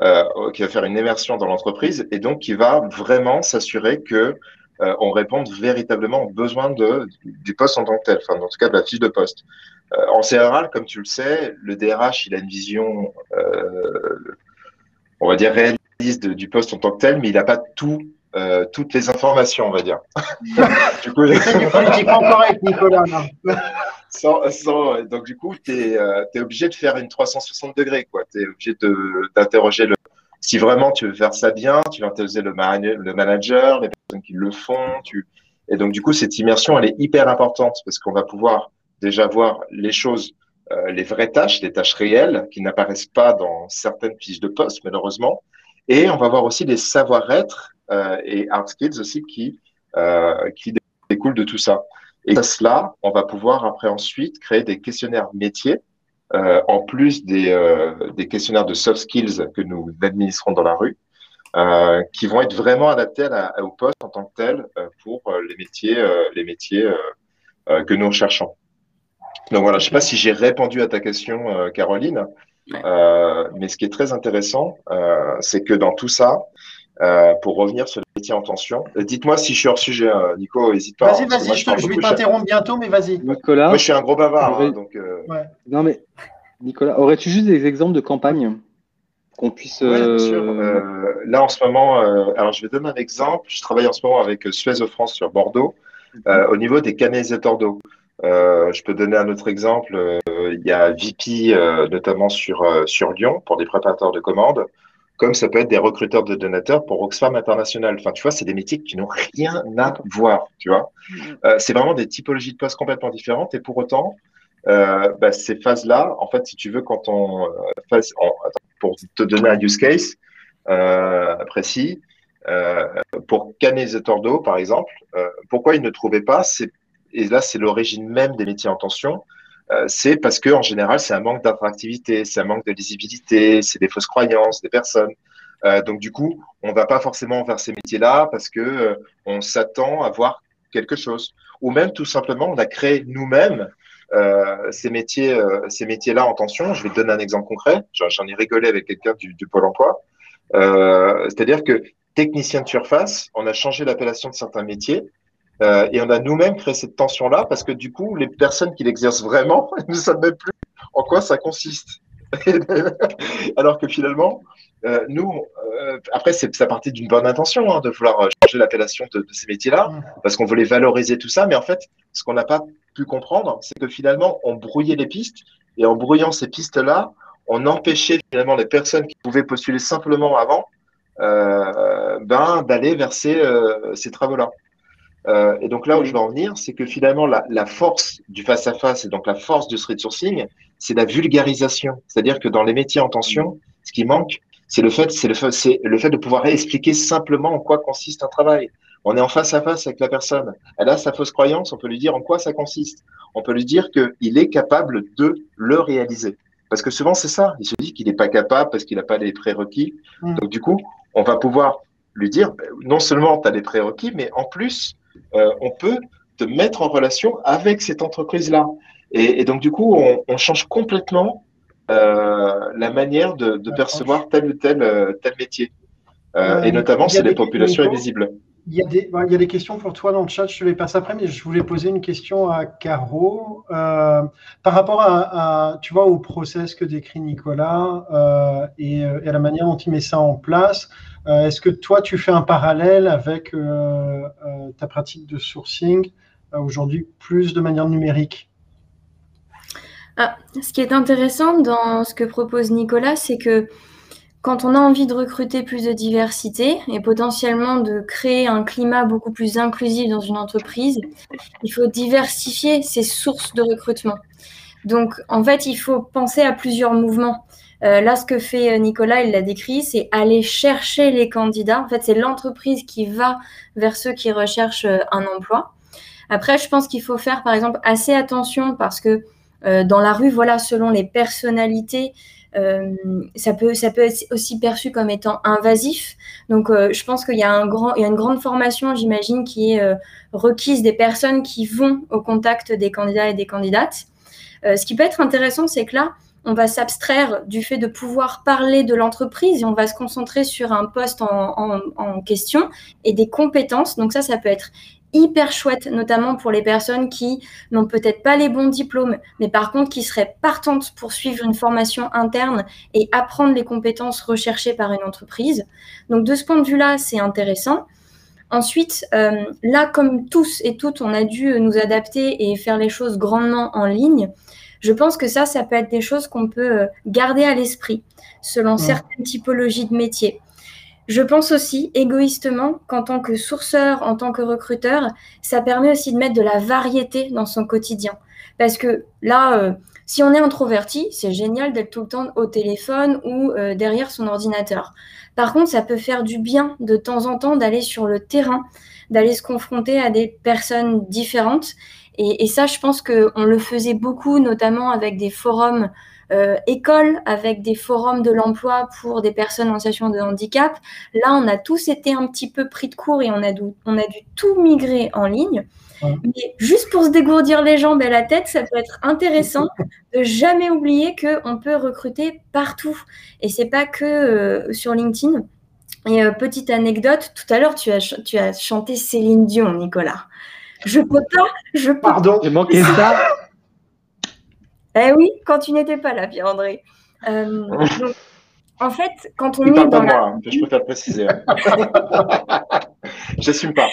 euh, qui va faire une immersion dans l'entreprise et donc qui va vraiment s'assurer que euh, on réponde véritablement aux besoins de, du poste en tant que tel, enfin, en tout cas de la fiche de poste. Euh, en général, comme tu le sais, le DRH, il a une vision, euh, on va dire, réaliste du poste en tant que tel, mais il n'a pas tout, toutes les informations, on va dire.
du coup, c'est politiquement correct, Nicolas.
donc, du coup, tu es, es, obligé de faire une 360 degrés. Tu es obligé d'interroger le, si vraiment tu veux faire ça bien, tu vas interroger le, le manager, les personnes qui le font. Tu... Et donc, du coup, cette immersion, elle est hyper importante parce qu'on va pouvoir déjà voir les choses, euh, les vraies tâches, les tâches réelles qui n'apparaissent pas dans certaines fiches de poste, malheureusement. Et on va voir aussi les savoir-être euh, et hard skills aussi qui, euh, qui découlent de tout ça. Et à cela, on va pouvoir après ensuite créer des questionnaires métiers euh, en plus des, euh, des, questionnaires de soft skills que nous administrons dans la rue, euh, qui vont être vraiment adaptés à au poste en tant que tel pour les métiers, les métiers que nous recherchons. Donc voilà, je ne sais pas si j'ai répondu à ta question, Caroline, mais ce qui est très intéressant, c'est que dans tout ça, pour revenir sur les métiers en tension. Dites-moi si je suis hors sujet, Nico, n'hésite pas.
Vas-y, vas-y, je, vais t'interrompre bientôt, mais vas-y.
Nicolas. Moi, je suis un gros bavard. Hein, donc,
Non, mais Nicolas, aurais-tu juste des exemples de campagnes qu'on puisse.
Oui, bien sûr. Euh, euh, là, en ce moment, euh, alors je vais donner un exemple. Je travaille en ce moment avec Suez of France sur Bordeaux, mhm. au niveau des canalisateurs d'eau. je peux donner un autre exemple. Il y a VP, notamment sur, sur Lyon, pour des préparateurs de commandes, comme ça peut être des recruteurs de donateurs pour Oxfam International. Enfin, tu vois, c'est des métiers qui n'ont rien à voir, tu vois. Mhm. c'est vraiment des typologies de postes complètement différentes et pour autant, euh, bah, ces phases-là, en fait, si tu veux, quand on euh, pour te donner un use case euh, précis, pour canalisateur d'eau, par exemple, pourquoi ils ne trouvaient pas, et là, c'est l'origine même des métiers en tension, c'est parce que en général, c'est un manque d'attractivité, c'est un manque de lisibilité, c'est des fausses croyances des personnes. donc du coup, on ne va pas forcément vers ces métiers-là parce que on s'attend à voir quelque chose. Ou même tout simplement, on a créé nous-mêmes euh, ces métiers, euh, ces métiers-là en tension. Je vais te donner un exemple concret. J'en ai rigolé avec quelqu'un du, Pôle Emploi. Euh, C'est-à-dire que technicien de surface, on a changé l'appellation de certains métiers euh, et on a nous-mêmes créé cette tension-là parce que du coup, les personnes qui l'exercent vraiment ne savent même plus en quoi ça consiste. Alors que finalement, euh, nous, euh, après, c'est ça partait d'une bonne intention hein, de vouloir changer l'appellation de, de, ces métiers-là, parce qu'on voulait valoriser tout ça. Mais en fait, ce qu'on n'a pas pu comprendre, c'est que finalement, on brouillait les pistes, et en brouillant ces pistes-là, on empêchait finalement les personnes qui pouvaient postuler simplement avant ben, d'aller vers ces, ces travaux-là. Euh, et donc là où je veux en venir, c'est que finalement la, la force du face-à-face -face, et donc la force du street sourcing, c'est la vulgarisation. C'est-à-dire que dans les métiers en tension, ce qui manque, c'est le fait, c'est le fait, c'est le fait de pouvoir expliquer simplement en quoi consiste un travail. On est en face à face avec la personne. Elle a sa fausse croyance. On peut lui dire en quoi ça consiste. On peut lui dire qu'il est capable de le réaliser. Parce que souvent c'est ça. Il se dit qu'il n'est pas capable parce qu'il n'a pas les prérequis. Mmh. Donc du coup, on va pouvoir lui dire ben, non seulement tu as les prérequis, mais en plus euh, on peut te mettre en relation avec cette entreprise-là. Et, et, donc du coup, on, on change complètement euh, la manière de, de, percevoir tel ou tel, euh, tel métier. Euh, et notamment, c'est les populations invisibles.
Il y, a des, il y, a des, questions pour toi dans le chat, je te les passe après, mais je voulais poser une question à Caro. Euh, par rapport à, tu vois, au process que décrit Nicolas euh, et, et, à la manière dont il met ça en place, euh, est-ce que toi, tu fais un parallèle avec ta pratique de sourcing aujourd'hui plus de manière numérique?
Ah, ce qui est intéressant dans ce que propose Nicolas, c'est que quand on a envie de recruter plus de diversité et potentiellement de créer un climat beaucoup plus inclusif dans une entreprise, il faut diversifier ses sources de recrutement. Donc, en fait, il faut penser à plusieurs mouvements. Euh, là, ce que fait Nicolas, il l'a décrit, c'est aller chercher les candidats. En fait, c'est l'entreprise qui va vers ceux qui recherchent euh, un emploi. Après, je pense qu'il faut faire, par exemple, assez attention parce que euh, dans la rue, voilà, selon les personnalités, euh, ça, peut, ça peut être aussi perçu comme étant invasif. Donc, euh, je pense qu'il y, a un grand, il y a une grande formation, j'imagine, qui est euh, requise des personnes qui vont au contact des candidats et des candidates. Euh, ce qui peut être intéressant, c'est que là, on va s'abstraire du fait de pouvoir parler de l'entreprise et on va se concentrer sur un poste en, en, question et des compétences. Donc ça, ça peut être hyper chouette, notamment pour les personnes qui n'ont peut-être pas les bons diplômes, mais par contre qui seraient partantes pour suivre une formation interne et apprendre les compétences recherchées par une entreprise. Donc de ce point de vue-là, c'est intéressant. Ensuite, euh, là, comme tous et toutes, on a dû nous adapter et faire les choses grandement en ligne. Je pense que ça, ça peut être des choses qu'on peut euh, garder à l'esprit selon ouais. certaines typologies de métiers. Je pense aussi, égoïstement, qu'en tant que sourceur, en tant que recruteur, ça permet aussi de mettre de la variété dans son quotidien. Parce que là, euh, si on est introverti, c'est génial d'être tout le temps au téléphone ou euh, derrière son ordinateur. Par contre, ça peut faire du bien de temps en temps d'aller sur le terrain, d'aller se confronter à des personnes différentes. Et, et ça, je pense qu'on le faisait beaucoup, notamment avec des forums euh, école avec des forums de l'emploi pour des personnes en situation de handicap. Là, on a tous été un petit peu pris de court et on a dû, on a dû tout migrer en ligne. Ouais. Mais juste pour se dégourdir les jambes et la tête, ça peut être intéressant de jamais oublier qu'on peut recruter partout. Et c'est pas que euh, sur LinkedIn. Et euh, petite anecdote, tout à l'heure, tu as, tu as chanté Céline Dion, Nicolas. Je peux pas, je peux
Pardon, j'ai manqué ça.
Eh oui, quand tu n'étais pas là, Pierre-André. Euh, donc, en fait, quand on
est
dans
la... moi, je préfère préciser. J'assume pas.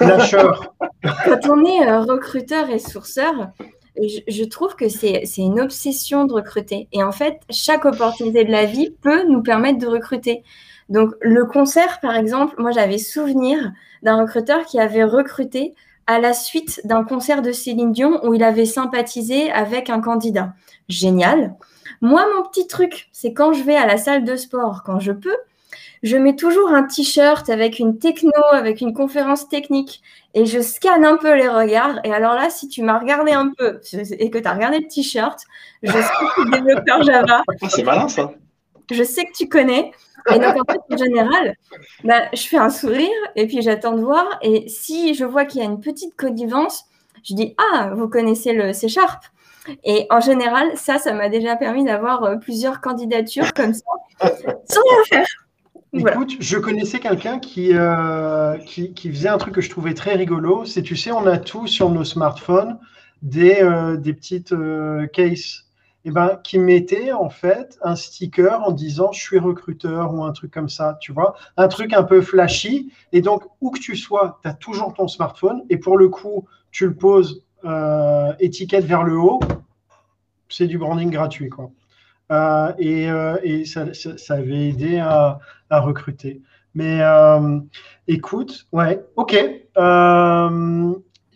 Lâcheur.
quand on est euh, recruteur et sourceur, je, je trouve que c'est une obsession de recruter. Et en fait, chaque opportunité de la vie peut nous permettre de recruter. Donc, le concert, par exemple, moi, j'avais souvenir d'un recruteur qui avait recruté à la suite d'un concert de Céline Dion où il avait sympathisé avec un candidat. Génial. Moi, mon petit truc, c'est quand je vais à la salle de sport, quand je peux, je mets toujours un t-shirt avec une techno, avec une conférence technique et je scanne un peu les regards. Et alors là, si tu m'as regardé un peu et que tu as regardé le t-shirt, je sais que tu es développeur Java.
Ah, c'est malin ça.
Je sais que tu connais. Et donc, en fait, en général, bah, je fais un sourire et puis j'attends de voir. Et si je vois qu'il y a une petite connivence, je dis Ah, vous connaissez le C Sharp et en général, ça, ça m'a déjà permis d'avoir euh, plusieurs candidatures comme ça, sans rien faire.
Écoute, je connaissais quelqu'un euh, qui, qui, faisait un truc que je trouvais très rigolo. C'est, tu sais, on a tous sur nos smartphones des, euh, des petites cases. Eh ben, qui mettait en fait un sticker en disant je suis recruteur ou un truc comme ça, tu vois, un truc un peu flashy. Et donc, où que tu sois, tu as toujours ton smartphone. Et pour le coup, tu le poses euh, étiquette vers le haut, c'est du branding gratuit. Quoi. Euh, et, euh, ça, avait aidé à recruter. Mais écoute, ouais, ok.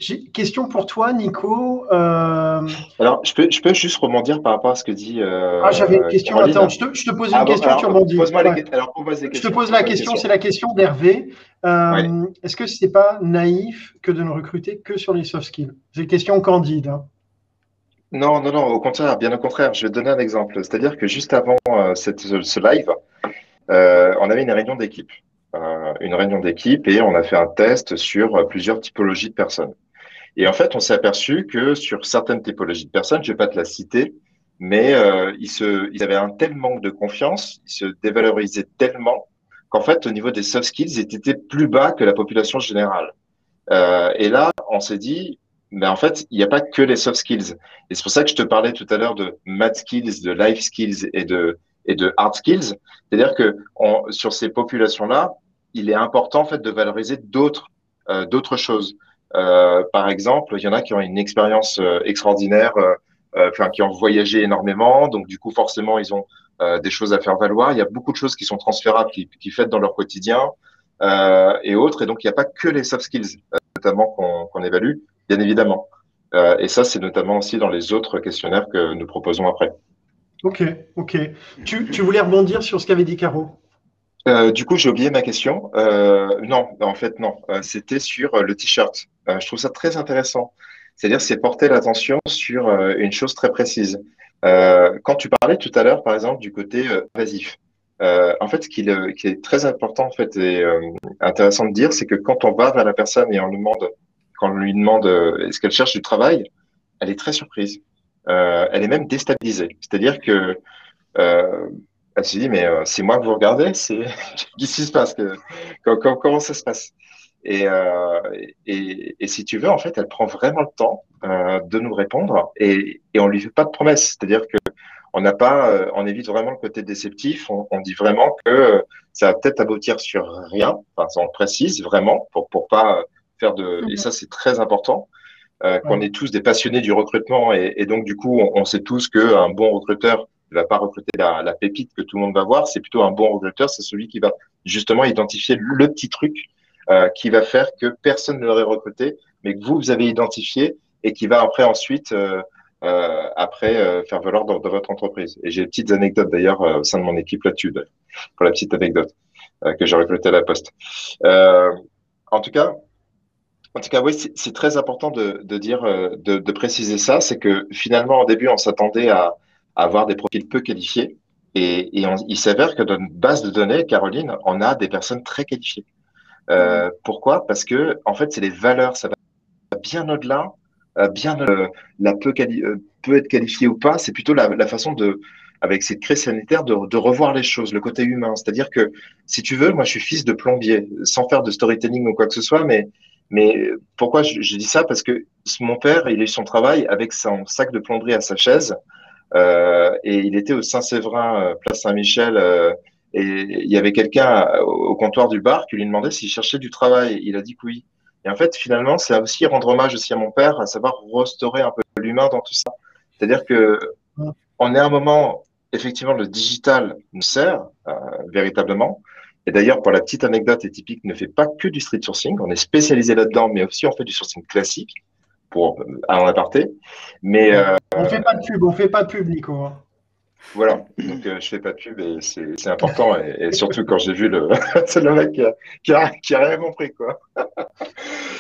J'ai question pour toi, Nico.
Alors, je peux, je peux juste rebondir par rapport à ce que dit.
ah, j'avais une question. Attends, je te, je te pose une ah question, tu rebondis. je te pose la question, c'est la question d'Hervé. Est-ce que ce n'est pas naïf que de ne recruter que sur les soft skills? C'est une question candide. Hein.
Non, non, non, au contraire, bien au contraire. Je vais te donner un exemple. C'est-à-dire que juste avant euh, cette, ce live, euh, on avait une réunion d'équipe. Euh, une réunion d'équipe et on a fait un test sur plusieurs typologies de personnes. Et en fait, on s'est aperçu que sur certaines typologies de personnes, je ne vais pas te la citer, mais ils, se, ils avaient un tel manque de confiance, ils se dévalorisaient tellement qu'en fait, au niveau des soft skills, ils étaient plus bas que la population générale. Euh, et là, on s'est dit, mais en fait, il n'y a pas que les soft skills. Et c'est pour ça que je te parlais tout à l'heure de math skills, de life skills et de, hard skills. C'est-à-dire que sur ces populations-là, il est important en fait de valoriser d'autres euh, d'autres choses. Euh, par exemple, il y en a qui ont une expérience euh, extraordinaire, euh, enfin qui ont voyagé énormément, donc du coup forcément ils ont des choses à faire valoir. Il y a beaucoup de choses qui sont transférables, qui, qui font dans leur quotidien et autres. Et donc, il n'y a pas que les soft skills, notamment, qu'on évalue, bien évidemment. et ça, c'est notamment aussi dans les autres questionnaires que nous proposons après.
Ok, ok. Tu, tu voulais rebondir sur ce qu'avait dit Caro?
Euh, du coup, j'ai oublié ma question. Euh, non, en fait, non. Euh, C'était sur le t-shirt. je trouve ça très intéressant. C'est-à-dire, c'est porter l'attention sur une chose très précise. Euh, quand tu parlais tout à l'heure, par exemple, du côté euh, invasif, euh, en fait, ce qui, qui, est très important en fait et intéressant de dire, c'est que quand on va vers la personne et on lui demande, quand on lui demande est-ce qu'elle cherche du travail, elle est très surprise. elle est même déstabilisée. C'est-à-dire que elle se dit mais c'est moi que vous regardez, c'est qu'est-ce qui se passe, que, comment ça se passe? Euh, et, et, si tu veux, en fait, elle prend vraiment le temps euh, de nous répondre et, et on lui fait pas de promesses. C'est-à-dire que on n'a pas, euh, on évite vraiment le côté déceptif. On, on dit vraiment que ça va peut-être aboutir sur rien. Enfin, on précise vraiment pour pour pas faire de. Et mhm. ça, c'est très important. Euh, qu'on est tous des passionnés du recrutement et, et donc du coup, on, on sait tous qu'un bon recruteur ne va pas recruter la, pépite que tout le monde va voir. C'est plutôt un bon recruteur, c'est celui qui va justement identifier le petit truc euh, qui va faire que personne ne l'aurait recruté, mais que vous, vous avez identifié et qui va après ensuite euh, euh, après faire valoir dans, votre entreprise. Et j'ai des petites anecdotes d'ailleurs au sein de mon équipe là-dessus, pour la petite anecdote que j'ai recruté à la poste. en tout cas, en tout cas, oui, c'est très important de, dire, de, préciser ça. C'est que finalement, au début, on s'attendait à, avoir des profils peu qualifiés. Et, et il s'avère que dans une base de données, Caroline, on a des personnes très qualifiées. Euh, pourquoi? Parce que en fait, c'est les valeurs, ça va bien au-delà, euh, bien euh, la peut, peut être qualifiée ou pas. C'est plutôt la, la, façon de, avec cette crise sanitaire, de, de revoir les choses, le côté humain. C'est-à-dire que si tu veux, moi, je suis fils de plombier, sans faire de storytelling ou quoi que ce soit, mais mais pourquoi je, je dis ça? Parce que mon père, il a eu son travail avec son sac de plomberie à sa chaise. Euh, et il était au Saint-Séverin, place Saint-Michel, euh, et il y avait quelqu'un au comptoir du bar qui lui demandait s'il cherchait du travail. Il a dit que oui. Et en fait, finalement, c'est aussi rendre hommage aussi à mon père, à savoir restaurer un peu l'humain dans tout ça. C'est-à-dire que on est à un moment, effectivement, le digital nous sert euh, véritablement. Et d'ailleurs, pour la petite anecdote, et typique ne fait pas que du street sourcing. On est spécialisé là-dedans, mais aussi on fait du sourcing classique pour à en aparté. Mais
euh, on fait pas de pub, on fait pas de pub, Nico. Hein.
Voilà, donc euh, je fais pas de pub et c'est important et, surtout quand j'ai vu le, le mec qui a, qui, a, rien compris quoi.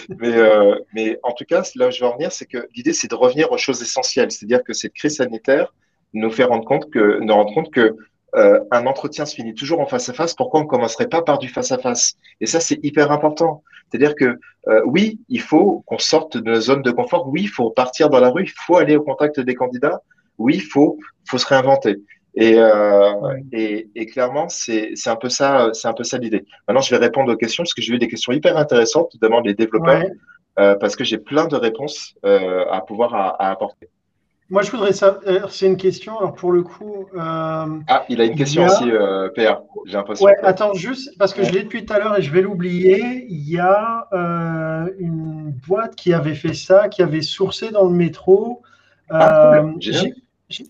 mais, euh, mais en tout cas, là où je veux en venir, c'est que l'idée c'est de revenir aux choses essentielles, c'est-à-dire que cette crise sanitaire nous fait rendre compte que, nous rendre compte que euh, un entretien se finit toujours en face à face. Pourquoi on ne commencerait pas par du face à face? Et ça, c'est hyper important. C'est-à-dire que euh, oui, il faut qu'on sorte de nos zones de confort. Oui, il faut partir dans la rue. Il faut aller au contact des candidats. Oui, il faut, faut se réinventer. Et, euh, et, et, clairement, c'est un peu ça, c'est un peu ça l'idée. Maintenant, je vais répondre aux questions parce que j'ai eu des questions hyper intéressantes, notamment des développeurs, euh, parce que j'ai plein de réponses euh, à pouvoir à, à apporter.
Moi, je voudrais savoir, euh, c'est une question, alors pour le coup. Euh,
ah, il a une question aussi, euh, PA, j'ai l'impression.
Ouais, attends, juste, parce que je l'ai depuis tout à l'heure et je vais l'oublier. Il y a une boîte qui avait fait ça, qui avait sourcé dans le métro.
Ah,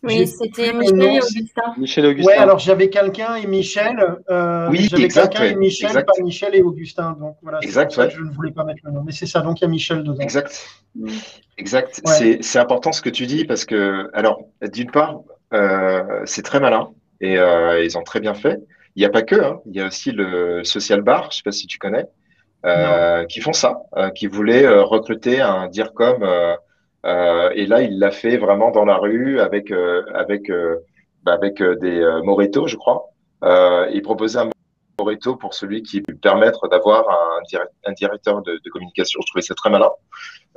oui, c'était Michel et Augustin.
Michel et Augustin. Oui, alors j'avais quelqu'un et Michel. Euh, oui, j'avais quelqu'un et Michel, pas Michel et Augustin. Donc voilà,
exact,
ouais. je ne voulais pas mettre le nom. Mais c'est ça, donc il y a Michel dedans.
Exact. Exact. C'est important ce que tu dis parce que, alors, d'une part, euh, c'est très malin et euh, ils ont très bien fait. Il n'y a pas que, hein, il y a aussi le Social Bar, je ne sais pas si tu connais, euh, qui font ça, euh, qui voulaient euh, recruter un DIRCOM. Euh, et là, il l'a fait vraiment dans la rue avec euh, avec euh, bah, avec des Moreto, je crois. il proposait un Moreto pour celui qui peut permettre d'avoir un, un, directeur de, de, communication. Je trouvais ça très malin.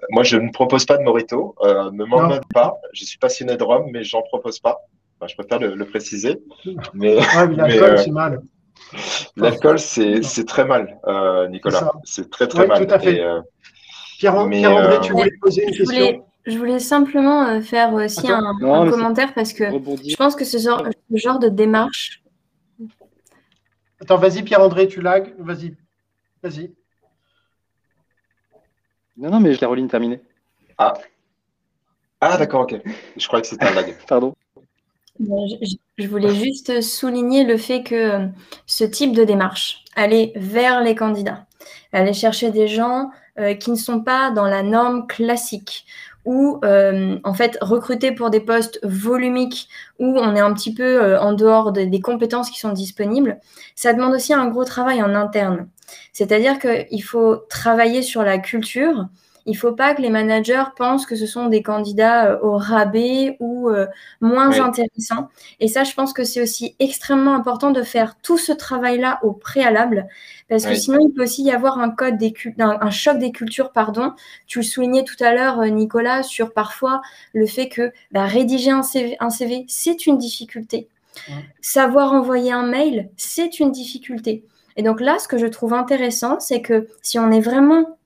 Moi, je ne propose pas de Moreto. Euh, ne m'en demande pas. Je suis passionné de Rome, mais j'en propose pas. Enfin, je préfère le, le préciser. Mais,
ouais, mais l'alcool, c'est mal.
L'alcool, c'est très mal, euh, Nicolas. C'est très, très mal.
Tout à fait. Pierre-André, Pierre tu voulais poser une question?
Je voulais simplement euh, faire aussi un, commentaire parce que je pense que ce genre, ce genre de démarche.
Attends, vas-y Pierre-André, tu lags. Vas-y. Vas-y.
Non, non, mais Caroline terminé.
Ah. Ah, d'accord, ok. Je croyais que c'était un lag.
Pardon.
Je, voulais juste souligner le fait que euh, ce type de démarche, aller vers les candidats, aller chercher des gens euh, qui ne sont pas dans la norme classique, ou euh, en fait recruter pour des postes volumiques où on est un petit peu euh, en dehors des compétences qui sont disponibles, ça demande aussi un gros travail en interne. C'est-à-dire qu'il faut travailler sur la culture, il ne faut pas que les managers pensent que ce sont des candidats euh, au rabais ou euh, moins intéressants. Et ça, je pense que c'est aussi extrêmement important de faire tout ce travail-là au préalable, parce que sinon, il peut aussi y avoir un, code des un, choc des cultures. pardon. Tu le soulignais tout à l'heure, euh, Nicolas, sur parfois le fait que bah, rédiger un CV, un CV c'est une difficulté. Savoir envoyer un mail, c'est une difficulté. Et donc là, ce que je trouve intéressant, c'est que si on est vraiment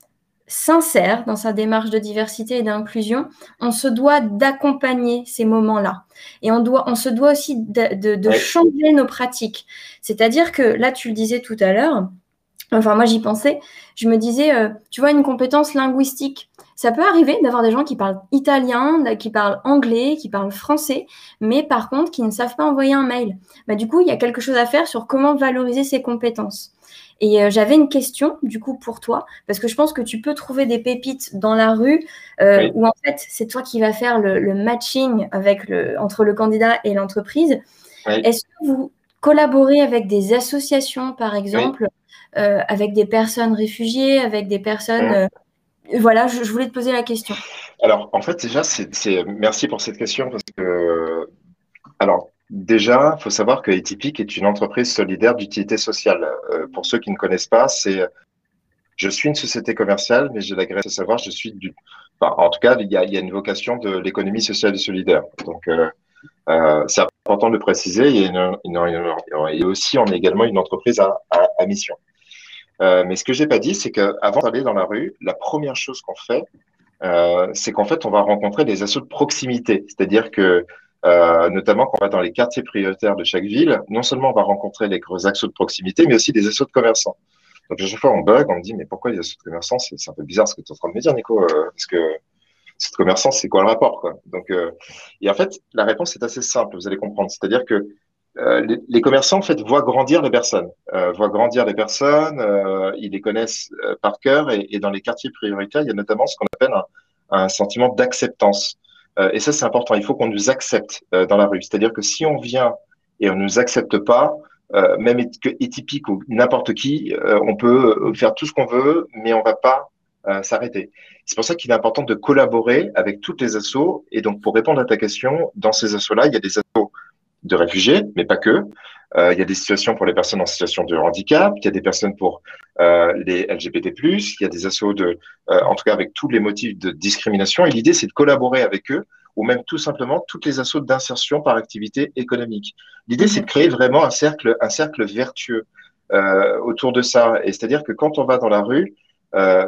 sincère dans sa démarche de diversité et d'inclusion, on se doit d'accompagner ces moments-là. Et on, doit, on se doit aussi de, changer nos pratiques. C'est-à-dire que là, tu le disais tout à l'heure, enfin moi j'y pensais, je me disais, euh, tu vois, une compétence linguistique. Ça peut arriver d'avoir des gens qui parlent italien, qui parlent anglais, qui parlent français, mais par contre qui ne savent pas envoyer un mail. Bah, du coup, il y a quelque chose à faire sur comment valoriser ces compétences. Et euh, j'avais une question du coup pour toi, parce que je pense que tu peux trouver des pépites dans la rue euh, où en fait c'est toi qui vas faire le, matching avec le, entre le candidat et l'entreprise. Est-ce que vous collaborez avec des associations par exemple, euh, avec des personnes réfugiées, avec des personnes... voilà, je, je, voulais te poser la question.
Alors, en fait, déjà, c'est merci pour cette question parce que, alors, Déjà, il faut savoir que Atypique est une entreprise solidaire d'utilité sociale. Euh, pour ceux qui ne connaissent pas, c'est je suis une société commerciale, mais j'ai la grâce de savoir, je suis du. En tout cas, il y a, une vocation de l'économie sociale et solidaire. Donc, euh, euh, c'est important de le préciser. Il y a et aussi, on est également une entreprise à, mission. Euh, mais ce que j'ai pas dit, c'est qu'avant d'aller dans la rue, la première chose qu'on fait, euh, c'est qu'en fait, on va rencontrer des assauts de proximité. C'est-à-dire que euh, notamment quand on va dans les quartiers prioritaires de chaque ville, non seulement on va rencontrer les gros axes de proximité, mais aussi des assauts de commerçants. Donc à chaque fois on bug, on me dit mais pourquoi les assauts de commerçants C'est un peu bizarre ce que tu es en train de me dire, Nico, euh, parce que assauts de commerçants, c'est quoi le rapport quoi? Donc euh, et en fait la réponse est assez simple, vous allez comprendre, c'est-à-dire que euh, les, commerçants en fait voient grandir les personnes, euh, voient grandir les personnes, ils les connaissent par cœur et, dans les quartiers prioritaires, il y a notamment ce qu'on appelle un sentiment d'acceptance. Et ça c'est important, il faut qu'on nous accepte dans la rue. C'est-à-dire que si on vient et on ne nous accepte pas, même étypique ou n'importe qui, on peut faire tout ce qu'on veut, mais on va pas s'arrêter. C'est pour ça qu'il est important de collaborer avec toutes les assos. Et donc, pour répondre à ta question, dans ces assos-là, il y a des assos de réfugiés, mais pas que. Euh, il y a des situations pour les personnes en situation de handicap, il y a des personnes pour euh, les LGBT+, il y a des assos de, euh, en tout cas avec tous les motifs de discrimination. Et l'idée, c'est de collaborer avec eux, ou même tout simplement toutes les assos d'insertion par activité économique. L'idée, c'est de créer vraiment un cercle, un cercle vertueux autour de ça. Et c'est-à-dire que quand on va dans la rue,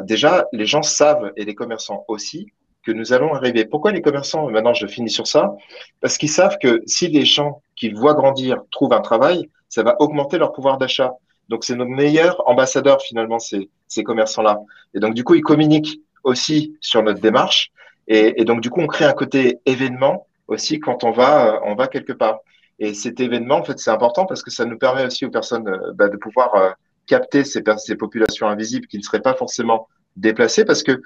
déjà, les gens savent, et les commerçants aussi, que nous allons arriver. Pourquoi les commerçants, maintenant je finis sur ça, parce qu'ils savent que si les gens qu'ils voient grandir trouvent un travail, ça va augmenter leur pouvoir d'achat. Donc c'est nos meilleurs ambassadeurs finalement, ces, ces commerçants-là. Et donc du coup, ils communiquent aussi sur notre démarche. Et, donc du coup, on crée un côté événement aussi quand on va, euh, on va quelque part. Et cet événement, en fait, c'est important parce que ça nous permet aussi aux personnes euh, bah, de pouvoir euh, capter ces, ces populations invisibles qui ne seraient pas forcément déplacées parce que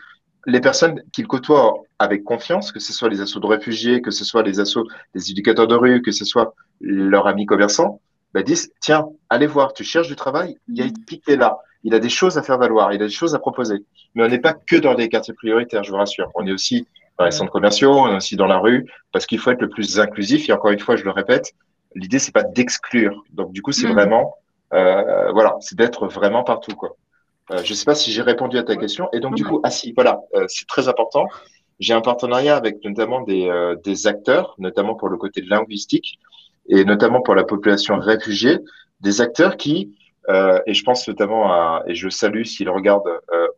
les personnes qu'ils côtoient avec confiance, que ce soit les assauts de réfugiés, que ce soit les assauts des éducateurs de rue, que ce soit leurs amis commerçants, bah, disent tiens, allez voir, tu cherches du travail, il y a Epic qui est là, il a des choses à faire valoir, il a des choses à proposer. Mais on n'est pas que dans des quartiers prioritaires, je vous rassure. On est aussi dans les centres commerciaux, on est aussi dans la rue, parce qu'il faut être le plus inclusif. Et encore une fois, je le répète, l'idée c'est pas d'exclure. Donc du coup, c'est mm. vraiment, euh, voilà, c'est d'être vraiment partout, quoi. Euh, je ne sais pas si j'ai répondu à ta question. Et donc, du coup, ah si, voilà, euh, c'est très important. J'ai un partenariat avec notamment des, euh, des acteurs, notamment pour le côté linguistique et notamment pour la population réfugiée, des acteurs qui, et je pense notamment à, et je salue s'il regarde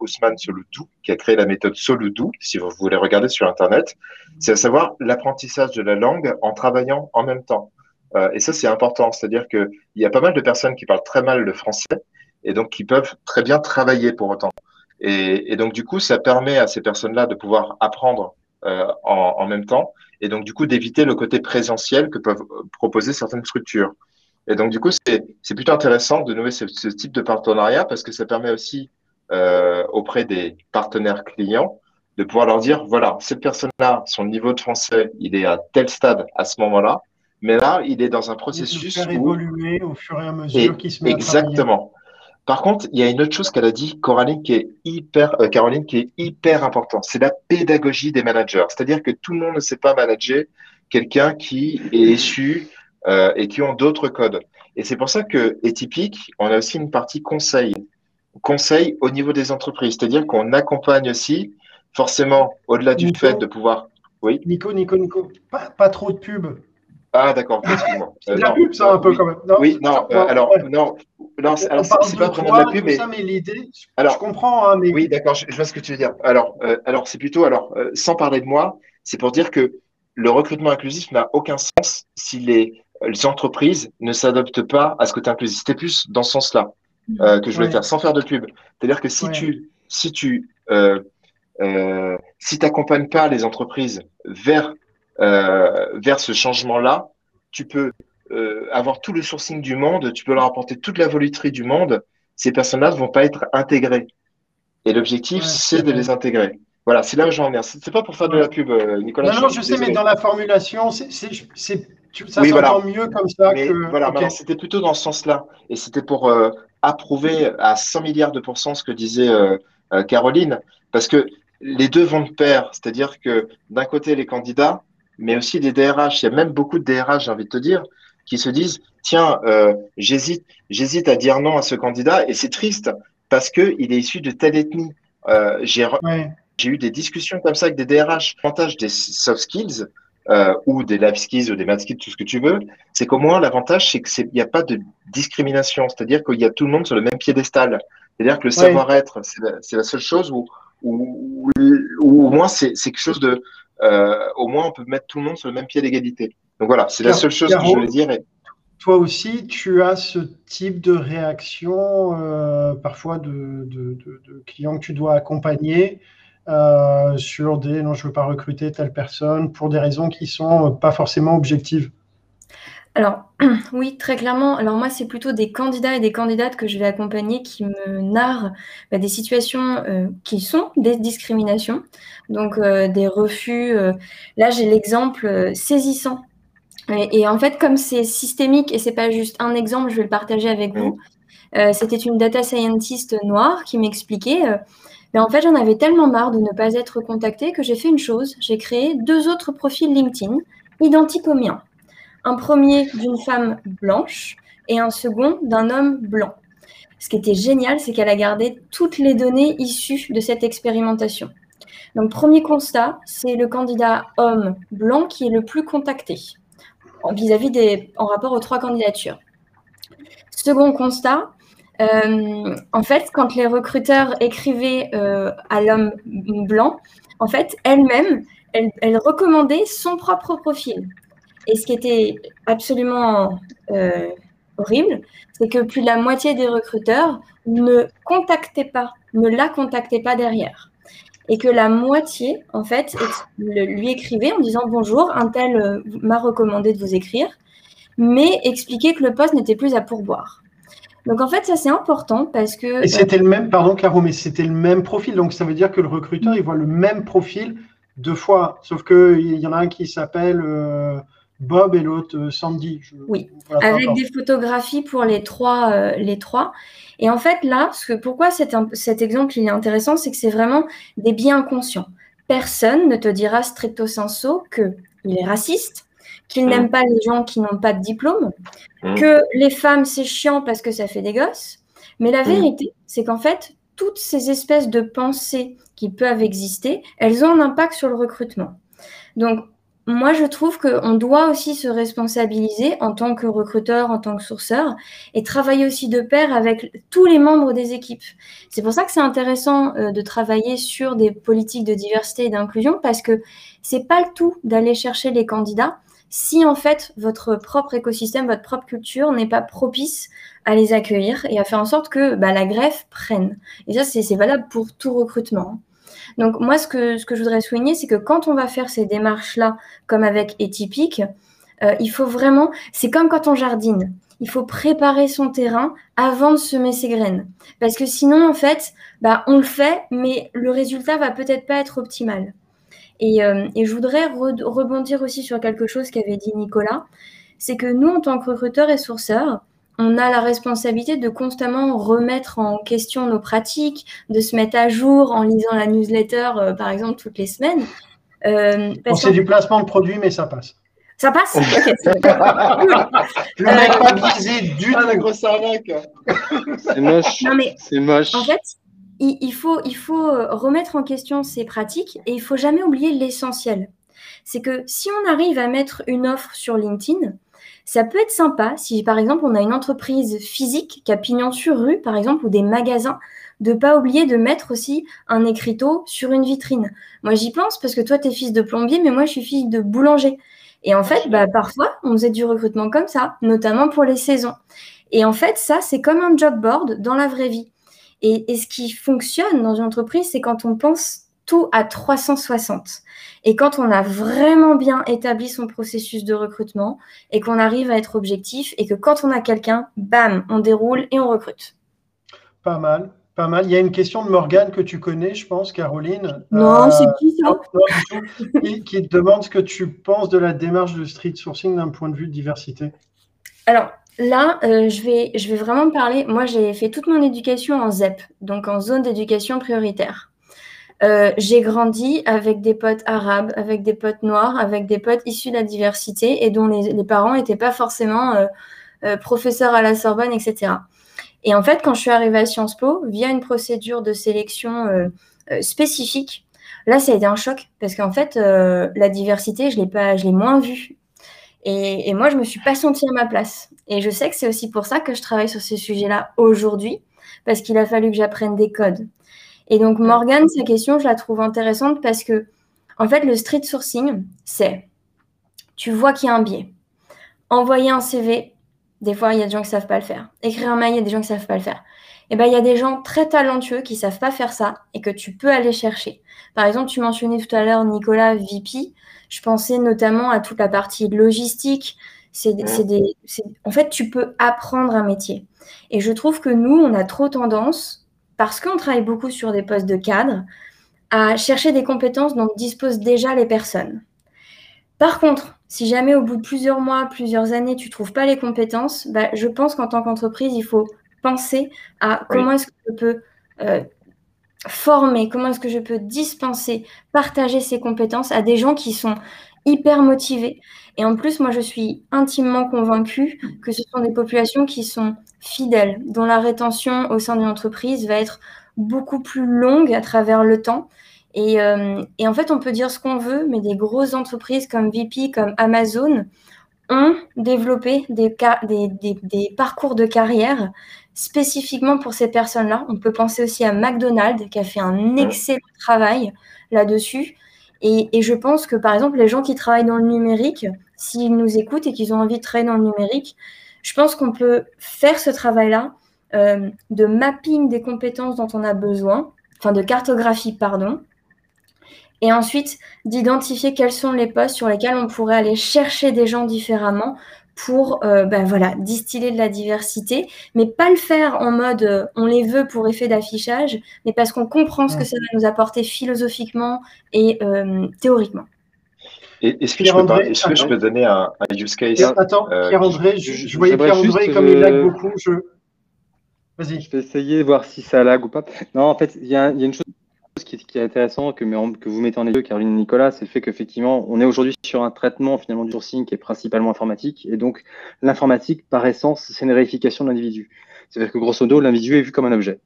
Ousmane Soloudou, qui a créé la méthode Soloudou, si vous voulez regarder sur Internet, c'est à savoir l'apprentissage de la langue en travaillant en même temps. et ça, c'est important. C'est-à-dire qu'il y a pas mal de personnes qui parlent très mal le français et donc qui peuvent très bien travailler pour autant. Et, et donc du coup, ça permet à ces personnes-là de pouvoir apprendre euh, en, en, même temps, et donc du coup d'éviter le côté présentiel que peuvent proposer certaines structures. Et donc du coup, c'est plutôt intéressant de nouer ce, ce, type de partenariat parce que ça permet aussi euh, auprès des partenaires clients de pouvoir leur dire voilà, cette personne-là, son niveau de français, il est à tel stade à ce moment-là, mais là, il est dans un processus.
faire évoluer au fur et à mesure qu'il se met
Exactement. Par contre, il y a une autre chose qu'elle a dit, Coraline, qui est hyper, euh, Caroline, qui est hyper importante. C'est la pédagogie des managers. C'est-à-dire que tout le monde ne sait pas manager quelqu'un qui est issu euh, et qui ont d'autres codes. Et c'est pour ça que typique, on a aussi une partie conseil. Conseil au niveau des entreprises. C'est-à-dire qu'on accompagne aussi, forcément, au-delà du fait de pouvoir.
Oui. Nico, Nico, Nico, pas, pas trop de pub.
Ah, d'accord, excuse-moi.
c'est de la pub, ça, un peu, quand même. Non,
oui, non, euh, alors, non, non alors c'est pas vraiment de la pub, mais.
Ça, mais l'idée, alors, je comprends. Hein, mais...
Oui, d'accord, je, vois ce que tu veux dire. Alors, euh, alors c'est plutôt, alors, euh, sans parler de moi, c'est pour dire que le recrutement inclusif n'a aucun sens si les, les entreprises ne s'adoptent pas à ce côté inclusif. C'était plus dans ce sens-là euh, que je voulais faire, sans faire de pub. C'est-à-dire que si ouais. tu, si tu, euh, si t'accompagnes pas les entreprises vers euh, vers ce changement-là, tu peux euh, avoir tout le sourcing du monde, tu peux leur apporter toute la voluterie du monde. Ces personnes-là ne vont pas être intégrées. Et l'objectif, ouais, c'est de les intégrer. Voilà, c'est là où j'en viens. C'est pas pour faire de la pub, euh, Nicolas.
Non, non, je, sais, mais dans la formulation, c'est ça oui, voilà. mieux comme ça.
Mais
que...
Voilà, okay. c'était plutôt dans ce sens-là. Et c'était pour euh, approuver à 100 milliards de pourcents ce que disait euh, euh, Caroline. Parce que les deux vont de pair. C'est-à-dire que d'un côté, les candidats, mais aussi des DRH. Il y a même beaucoup de DRH, j'ai envie de te dire, qui se disent tiens, euh, j'hésite, j'hésite à dire non à ce candidat, et c'est triste parce que il est issu de telle ethnie. Euh, j'ai ouais. eu des discussions comme ça avec des DRH. L'avantage des soft skills euh, ou des life skills ou des math skills, tout ce que tu veux, c'est qu'au moins l'avantage c'est qu'il n'y a pas de discrimination, c'est-à-dire qu'il y a tout le monde sur le même piédestal. C'est-à-dire que le ouais. savoir-être, c'est la, la, seule chose où, où, où, au moins c'est quelque chose de au moins on peut mettre tout le monde sur le même pied d'égalité. Donc voilà, c'est la seule chose que je voulais dire. Et...
Toi aussi, tu as ce type de réaction euh, parfois de, de, de, de, clients que tu dois accompagner euh, sur des non, je ne veux pas recruter telle personne pour des raisons qui sont pas forcément objectives.
Alors, oui, très clairement. Alors moi, c'est plutôt des candidats et des candidates que je vais accompagner qui me narrent bah, des situations euh, qui sont des discriminations, donc euh, des refus. Euh, là, j'ai l'exemple saisissant. Et, en fait, comme c'est systémique et c'est pas juste un exemple, je vais le partager avec vous. C'était une data scientist noire qui m'expliquait. mais en fait, j'en avais tellement marre de ne pas être contactée que j'ai fait une chose. J'ai créé deux autres profils LinkedIn identiques aux miens un premier d'une femme blanche et un second d'un homme blanc. Ce qui était génial, c'est qu'elle a gardé toutes les données issues de cette expérimentation. Donc, premier constat, c'est le candidat homme blanc qui est le plus contacté vis-à-vis en rapport aux trois candidatures. Second constat, euh, en fait, quand les recruteurs écrivaient euh, à l'homme blanc, en fait, elle-même, elle, elle, recommandait son propre profil. Et ce qui était absolument euh, horrible, c'est que plus de la moitié des recruteurs ne contactaient pas, ne la contactaient pas derrière. Et que la moitié, en fait, lui écrivait en disant bonjour, un tel euh, m'a recommandé de vous écrire, mais expliquait que le poste n'était plus à pourboire. Donc en fait, ça c'est important parce que.
Et c'était le même, pardon Caro, mais c'était le même profil. Donc ça veut dire que le recruteur, il voit le même profil deux fois. Sauf qu'il y en a un qui s'appelle. Euh, Bob et l'autre euh, Sandy.
oui, avec des photographies pour les trois, euh, les trois. Et en fait, là, ce que, pourquoi cet, cet exemple il est intéressant, c'est que c'est vraiment des biais inconscients. Personne ne te dira stricto sensu qu'il est raciste, qu'il mmh. n'aime pas les gens qui n'ont pas de diplôme, mmh. que les femmes, c'est chiant parce que ça fait des gosses. Mais la mmh. vérité, c'est qu'en fait, toutes ces espèces de pensées qui peuvent exister, elles ont un impact sur le recrutement. Donc, moi, je trouve qu'on doit aussi se responsabiliser en tant que recruteur, en tant que sourceur, et travailler aussi de pair avec tous les membres des équipes. C'est pour ça que c'est intéressant euh, de travailler sur des politiques de diversité et d'inclusion, parce que c'est pas le tout d'aller chercher les candidats si en fait votre propre écosystème, votre propre culture n'est pas propice à les accueillir et à faire en sorte que bah, la greffe prenne. Et ça, c'est valable pour tout recrutement. Donc moi, ce que, ce que je voudrais souligner, c'est que quand on va faire ces démarches-là, comme avec Etypique, euh, il faut vraiment, c'est comme quand on jardine. Il faut préparer son terrain avant de semer ses graines. Parce que sinon, en fait, bah, on le fait, mais le résultat va peut-être pas être optimal. Et, euh, je voudrais rebondir aussi sur quelque chose qu'avait dit Nicolas. C'est que nous, en tant que recruteurs et sourceurs, on a la responsabilité de constamment remettre en question nos pratiques, de se mettre à jour en lisant la newsletter, euh, par exemple, toutes les semaines.
Euh, c'est du placement de produits, mais ça passe.
Ça passe
okay, Le mec euh, pas biaisé du
ah, la grosse arnaque.
c'est moche. c'est moche.
En fait, il, faut, il faut remettre en question ces pratiques et il faut jamais oublier l'essentiel. C'est que si on arrive à mettre une offre sur LinkedIn, ça peut être sympa si, par exemple, on a une entreprise physique qui a pignon sur rue, par exemple, ou des magasins, de pas oublier de mettre aussi un écriteau sur une vitrine. Moi, j'y pense parce que toi, tu es fils de plombier, mais moi, je suis fille de boulanger. Et en fait, bah, parfois, on faisait du recrutement comme ça, notamment pour les saisons. Et en fait, ça, c'est comme un job board dans la vraie vie. Et, et ce qui fonctionne dans une entreprise, c'est quand on pense tout à 360. Et quand on a vraiment bien établi son processus de recrutement et qu'on arrive à être objectif et que quand on a quelqu'un, bam, on déroule et on recrute.
Pas mal, pas mal. Il y a une question de Morgane que tu connais, je pense, Caroline.
Non, c'est qui ça
qui, qui, te demande ce que tu penses de la démarche de street sourcing d'un point de vue de diversité?
Alors, Là, euh, je, vais, je vais vraiment parler. Moi, j'ai fait toute mon éducation en ZEP, donc en zone d'éducation prioritaire. Euh, j'ai grandi avec des potes arabes, avec des potes noirs, avec des potes issus de la diversité et dont les, parents n'étaient pas forcément euh, euh, professeurs à la Sorbonne, etc. Et en fait, quand je suis arrivée à Sciences Po, via une procédure de sélection spécifique, là, ça a été un choc parce qu'en fait, la diversité, je l'ai pas, je l'ai moins vue. Et, moi, je me suis pas sentie à ma place. Et je sais que c'est aussi pour ça que je travaille sur ces sujets-là aujourd'hui, parce qu'il a fallu que j'apprenne des codes, et donc, Morgane, sa question, je la trouve intéressante parce que, en fait, le street sourcing, c'est tu vois qu'il y a un biais. Envoyer un CV, des fois, il y a des gens qui ne savent pas le faire. Écrire un mail, il y a des gens qui ne savent pas le faire. Et eh ben, il y a des gens très talentueux qui ne savent pas faire ça et que tu peux aller chercher. Par exemple, tu mentionnais tout à l'heure Nicolas VP. Je pensais notamment à toute la partie logistique, C'est des, en fait, tu peux apprendre un métier. Et je trouve que nous, on a trop tendance, parce qu'on travaille beaucoup sur des postes de cadre, à chercher des compétences dont disposent déjà les personnes. Par contre, si jamais au bout de plusieurs mois, plusieurs années, tu ne trouves pas les compétences, bah, je pense qu'en tant qu'entreprise, il faut penser à comment est-ce que je peux euh, former, comment est-ce que je peux dispenser, partager ces compétences à des gens qui sont hyper motivés. Et en plus, moi, je suis intimement convaincue que ce sont des populations qui sont fidèles, dont la rétention au sein d'une entreprise va être beaucoup plus longue à travers le temps euh, et, en fait, on peut dire ce qu'on veut, mais des grosses entreprises comme VP, comme Amazon, ont développé des, des, parcours de carrière spécifiquement pour ces personnes-là. On peut penser aussi à McDonald's qui a fait un excellent travail là-dessus. Et, je pense que, par exemple, les gens qui travaillent dans le numérique, s'ils nous écoutent et qu'ils ont envie de travailler dans le numérique, je pense qu'on peut faire ce travail-là euh, de mapping des compétences dont on a besoin, enfin de cartographie, pardon, et ensuite d'identifier quels sont les postes sur lesquels on pourrait aller chercher des gens différemment pour euh, ben voilà, distiller de la diversité, mais pas le faire en mode euh, on les veut pour effet d'affichage, mais parce qu'on comprend ce que ça va nous apporter philosophiquement et euh, théoriquement.
Est-ce que, je peux, donner un, use case?
Attends, Pierre-André, je, voyais Pierre-André comme il lag beaucoup. Je...
Vas-y. Je vais essayer de voir si ça lag ou pas. Non, en fait, il y, y, a une chose qui, qui est intéressant que, vous mettez en exergue, Caroline et Nicolas, c'est le fait qu'effectivement, on est aujourd'hui sur un traitement finalement du sourcing qui est principalement informatique. Et donc, l'informatique, par essence, c'est une réification de l'individu. C'est-à-dire que grosso modo, l'individu est vu comme un objet.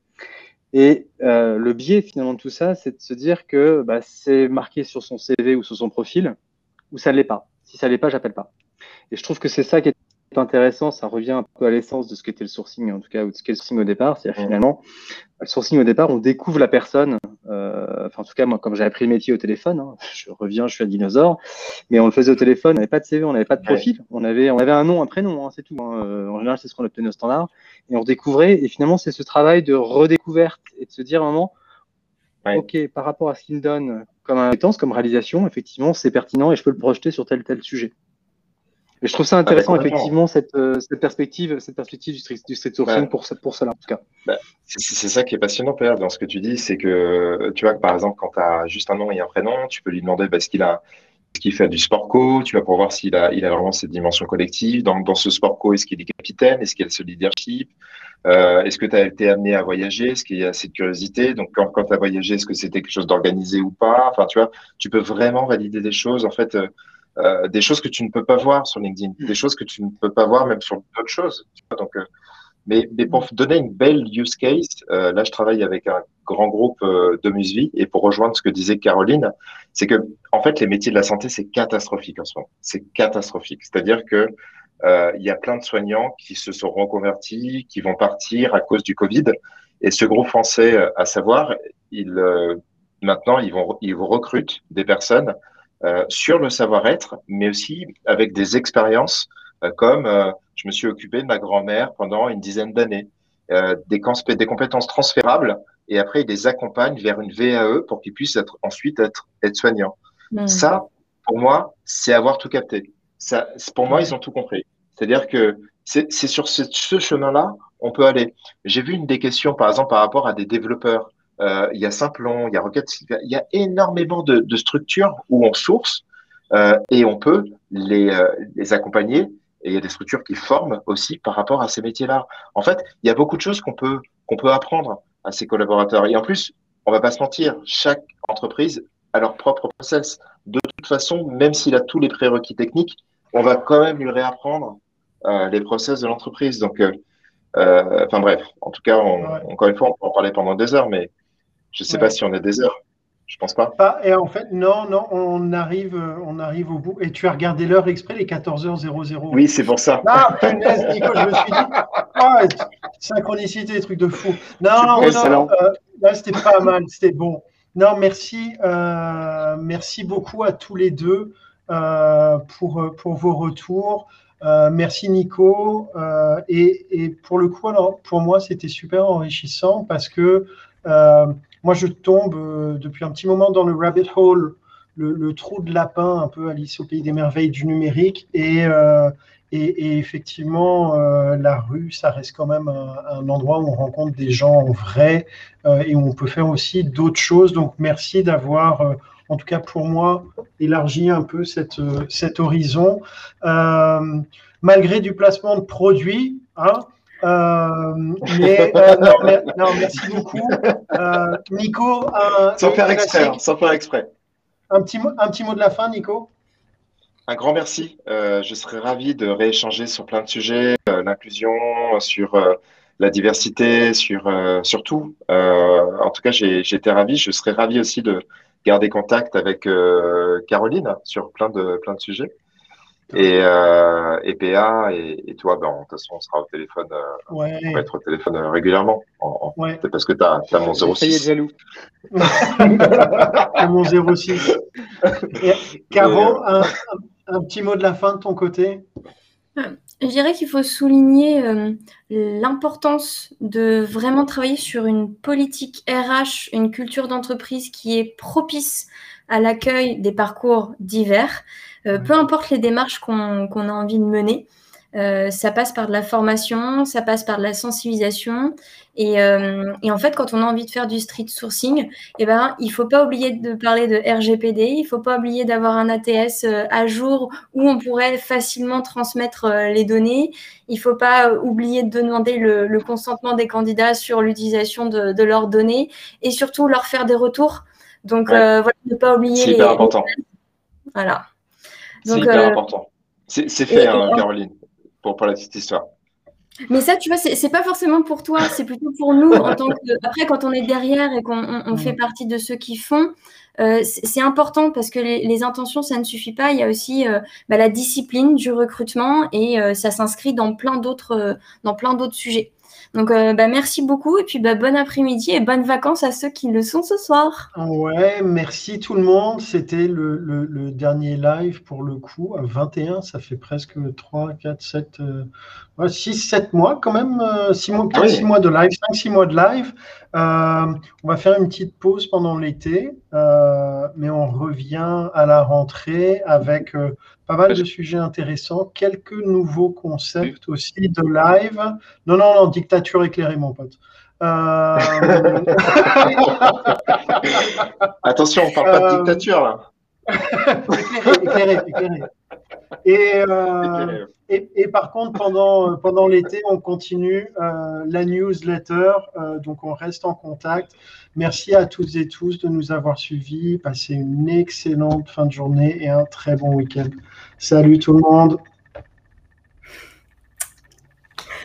Et euh, le biais finalement de tout ça, c'est de se dire que bah, c'est marqué sur son CV ou sur son profil, ou ça ne l'est pas. Si ça ne l'est pas, j'appelle pas. Et je trouve que c'est ça qui est intéressant, ça revient un peu à l'essence de ce qu'était le sourcing, en tout cas, ou de ce qu'est le sourcing au départ. C'est-à-dire finalement, le sourcing au départ, on découvre la personne. Euh, enfin, en tout cas, moi, comme j'ai appris le métier au téléphone, hein, je reviens, je suis un dinosaure, mais on le faisait au téléphone, on n'avait pas de CV, on n'avait pas de profil, on, avait, on avait un nom, un prénom, hein, c'est tout. Hein. Euh, en général, c'est ce qu'on obtenait au standard. Et on découvrait, et finalement, c'est ce travail de redécouverte et de se dire à un moment, OK, par rapport à ce qu'il donne comme compétence, comme réalisation, effectivement, c'est pertinent et je peux le projeter sur tel tel sujet. Et je trouve ça intéressant, effectivement, cette, euh, cette, perspective, cette perspective du street, du street sourcing pour, pour cela, en tout cas.
Bah, c'est ça qui est passionnant, Pierre, dans ce que tu dis, c'est que, tu vois, par exemple, quand tu as juste un nom et un prénom, tu peux lui demander bah, ce qu'il a, ce qu'il fait du sport co, tu vas pouvoir voir s'il a, il a vraiment cette dimension collective. Dans, dans ce sport co, est-ce qu'il est capitaine? Est-ce qu'il a ce leadership euh, Est-ce que tu as été amené à voyager? Est-ce qu'il y a cette curiosité? Donc, quand, quand tu as voyagé, est-ce que c'était quelque chose d'organisé ou pas? Enfin, tu vois, tu peux vraiment valider des choses, en fait. Euh, euh, des choses que tu ne peux pas voir sur LinkedIn, des choses que tu ne peux pas voir même sur d'autres choses. Donc, euh, mais, mais, pour donner une belle use case, euh, là je travaille avec un grand groupe de Musvi et pour rejoindre ce que disait Caroline, c'est que en fait les métiers de la santé c'est catastrophique en ce moment, c'est catastrophique. C'est-à-dire que il y a plein de soignants qui se sont reconvertis, qui vont partir à cause du Covid. Et ce groupe français, à savoir, ils, maintenant ils vont ils recrutent des personnes euh, sur le savoir-être, mais aussi avec des expériences euh, comme euh, je me suis occupé de ma grand-mère pendant une dizaine d'années, des, des, compétences transférables, et après ils les accompagnent vers une VAE pour qu'ils puissent être, ensuite être, être soignants. Hmm. Ça, pour moi, c'est avoir tout capté. Ça, pour moi, ils ont tout compris. C'est-à-dire que c'est sur ce, ce chemin-là, on peut aller. J'ai vu une des questions, par exemple, par rapport à des développeurs. Euh, il y a Simplon, il y a Rocket, il y a énormément de, structures où on source euh, et on peut les, euh, les accompagner. Et il y a des structures qui forment aussi par rapport à ces métiers-là. En fait, il y a beaucoup de choses qu'on peut, qu'on peut apprendre à ses collaborateurs. Et en plus, on va pas se mentir, chaque entreprise a leur propre process. De toute façon, même s'il a tous les prérequis techniques, on va quand même lui réapprendre les process de l'entreprise. Donc, enfin bref, en tout cas, encore une fois, on peut en parler pendant des heures, mais je ne sais pas si on est des heures. Je pense pas.
Et en fait, non, non, on arrive, on arrive au bout. Et tu as regardé l'heure exprès, les 14h00.
Oui, c'est pour ça.
Ah, punaise, Nico, je me suis dit, ah, synchronicité, truc de fou. Non, non, euh, là, c'était pas mal, c'était bon. Non, merci, euh, merci beaucoup à tous les deux euh, pour, pour vos retours. merci Nico. Et, et, pour le coup, alors, pour moi, c'était super enrichissant parce que moi, je tombe euh, depuis un petit moment dans le rabbit hole, le, trou de lapin, un peu Alice au pays des merveilles du numérique. Et, euh, effectivement, la rue, ça reste quand même un, endroit où on rencontre des gens en vrai et où on peut faire aussi d'autres choses. Donc, merci d'avoir en tout cas pour moi, élargi un peu cet horizon. malgré du placement de produits, hein, euh, mais euh, non, merci beaucoup. Euh, Nico,
sans faire exprès, sans faire exprès.
Un petit, mot, un petit mot de la fin, Nico
Un grand merci. je serais ravi de rééchanger sur plein de sujets, l'inclusion, sur la diversité, sur, sur tout. en tout cas, j'ai été ravi. Je serais ravi aussi de garder contact avec Caroline sur plein de, plein de sujets. Et, euh, et PA et, toi, ben, de toute façon, on sera au téléphone. Euh, ouais. On va être au téléphone euh, régulièrement. En, ouais. C'est parce que tu as, as, mon 06. Ça y est,
jaloux.
mon 06. Caro, un, un, petit mot de la fin de ton côté?
Je dirais qu'il faut souligner euh, l'importance de vraiment travailler sur une politique RH, une culture d'entreprise qui est propice à l'accueil des parcours divers. Euh, peu importe les démarches qu'on a envie de mener. Euh, ça passe par de la formation, ça passe par de la sensibilisation. Et, euh, et, en fait, quand on a envie de faire du street sourcing, eh ben, il ne faut pas oublier de parler de RGPD, il ne faut pas oublier d'avoir un ATS à jour où on pourrait facilement transmettre les données. Il ne faut pas oublier de demander le, le consentement des candidats sur l'utilisation de, de, leurs données et surtout leur faire des retours. Donc, voilà, ne pas oublier.
C'est hyper important.
Voilà.
C'est hyper euh, important. C'est fait, hein, Caroline, pour, pour la petite histoire.
Mais ça, tu vois, c'est pas forcément pour toi, c'est plutôt pour nous. En tant que... Après, quand on est derrière et qu'on fait partie de ceux qui font, euh, c'est important parce que les, intentions, ça ne suffit pas. Il y a aussi euh, bah, la discipline du recrutement et ça s'inscrit dans plein d'autres dans plein d'autres sujets. Donc, euh, bah, merci beaucoup et puis bah, bon après-midi et bonnes vacances à ceux qui le sont ce soir.
Ouais, merci tout le monde. C'était le, dernier live pour le coup, à 21, ça fait presque 3, 4, 7, 6, 7 mois quand même, 6 euh, mois, 6 mois de live, 5, 6 mois de live. Euh, on va faire une petite pause pendant l'été, mais on revient à la rentrée avec pas mal de sujets intéressants, quelques nouveaux concepts aussi de live. Non, non, non, dictature éclairée, mon pote. Euh,
Attention, on parle pas de euh, dictature là.
éclairé, éclairé, euh, Et, et, par contre, pendant, pendant l'été, on continue la newsletter, donc on reste en contact. Merci à toutes et tous de nous avoir suivis. Passez une excellente fin de journée et un très bon week-end. Salut tout le monde.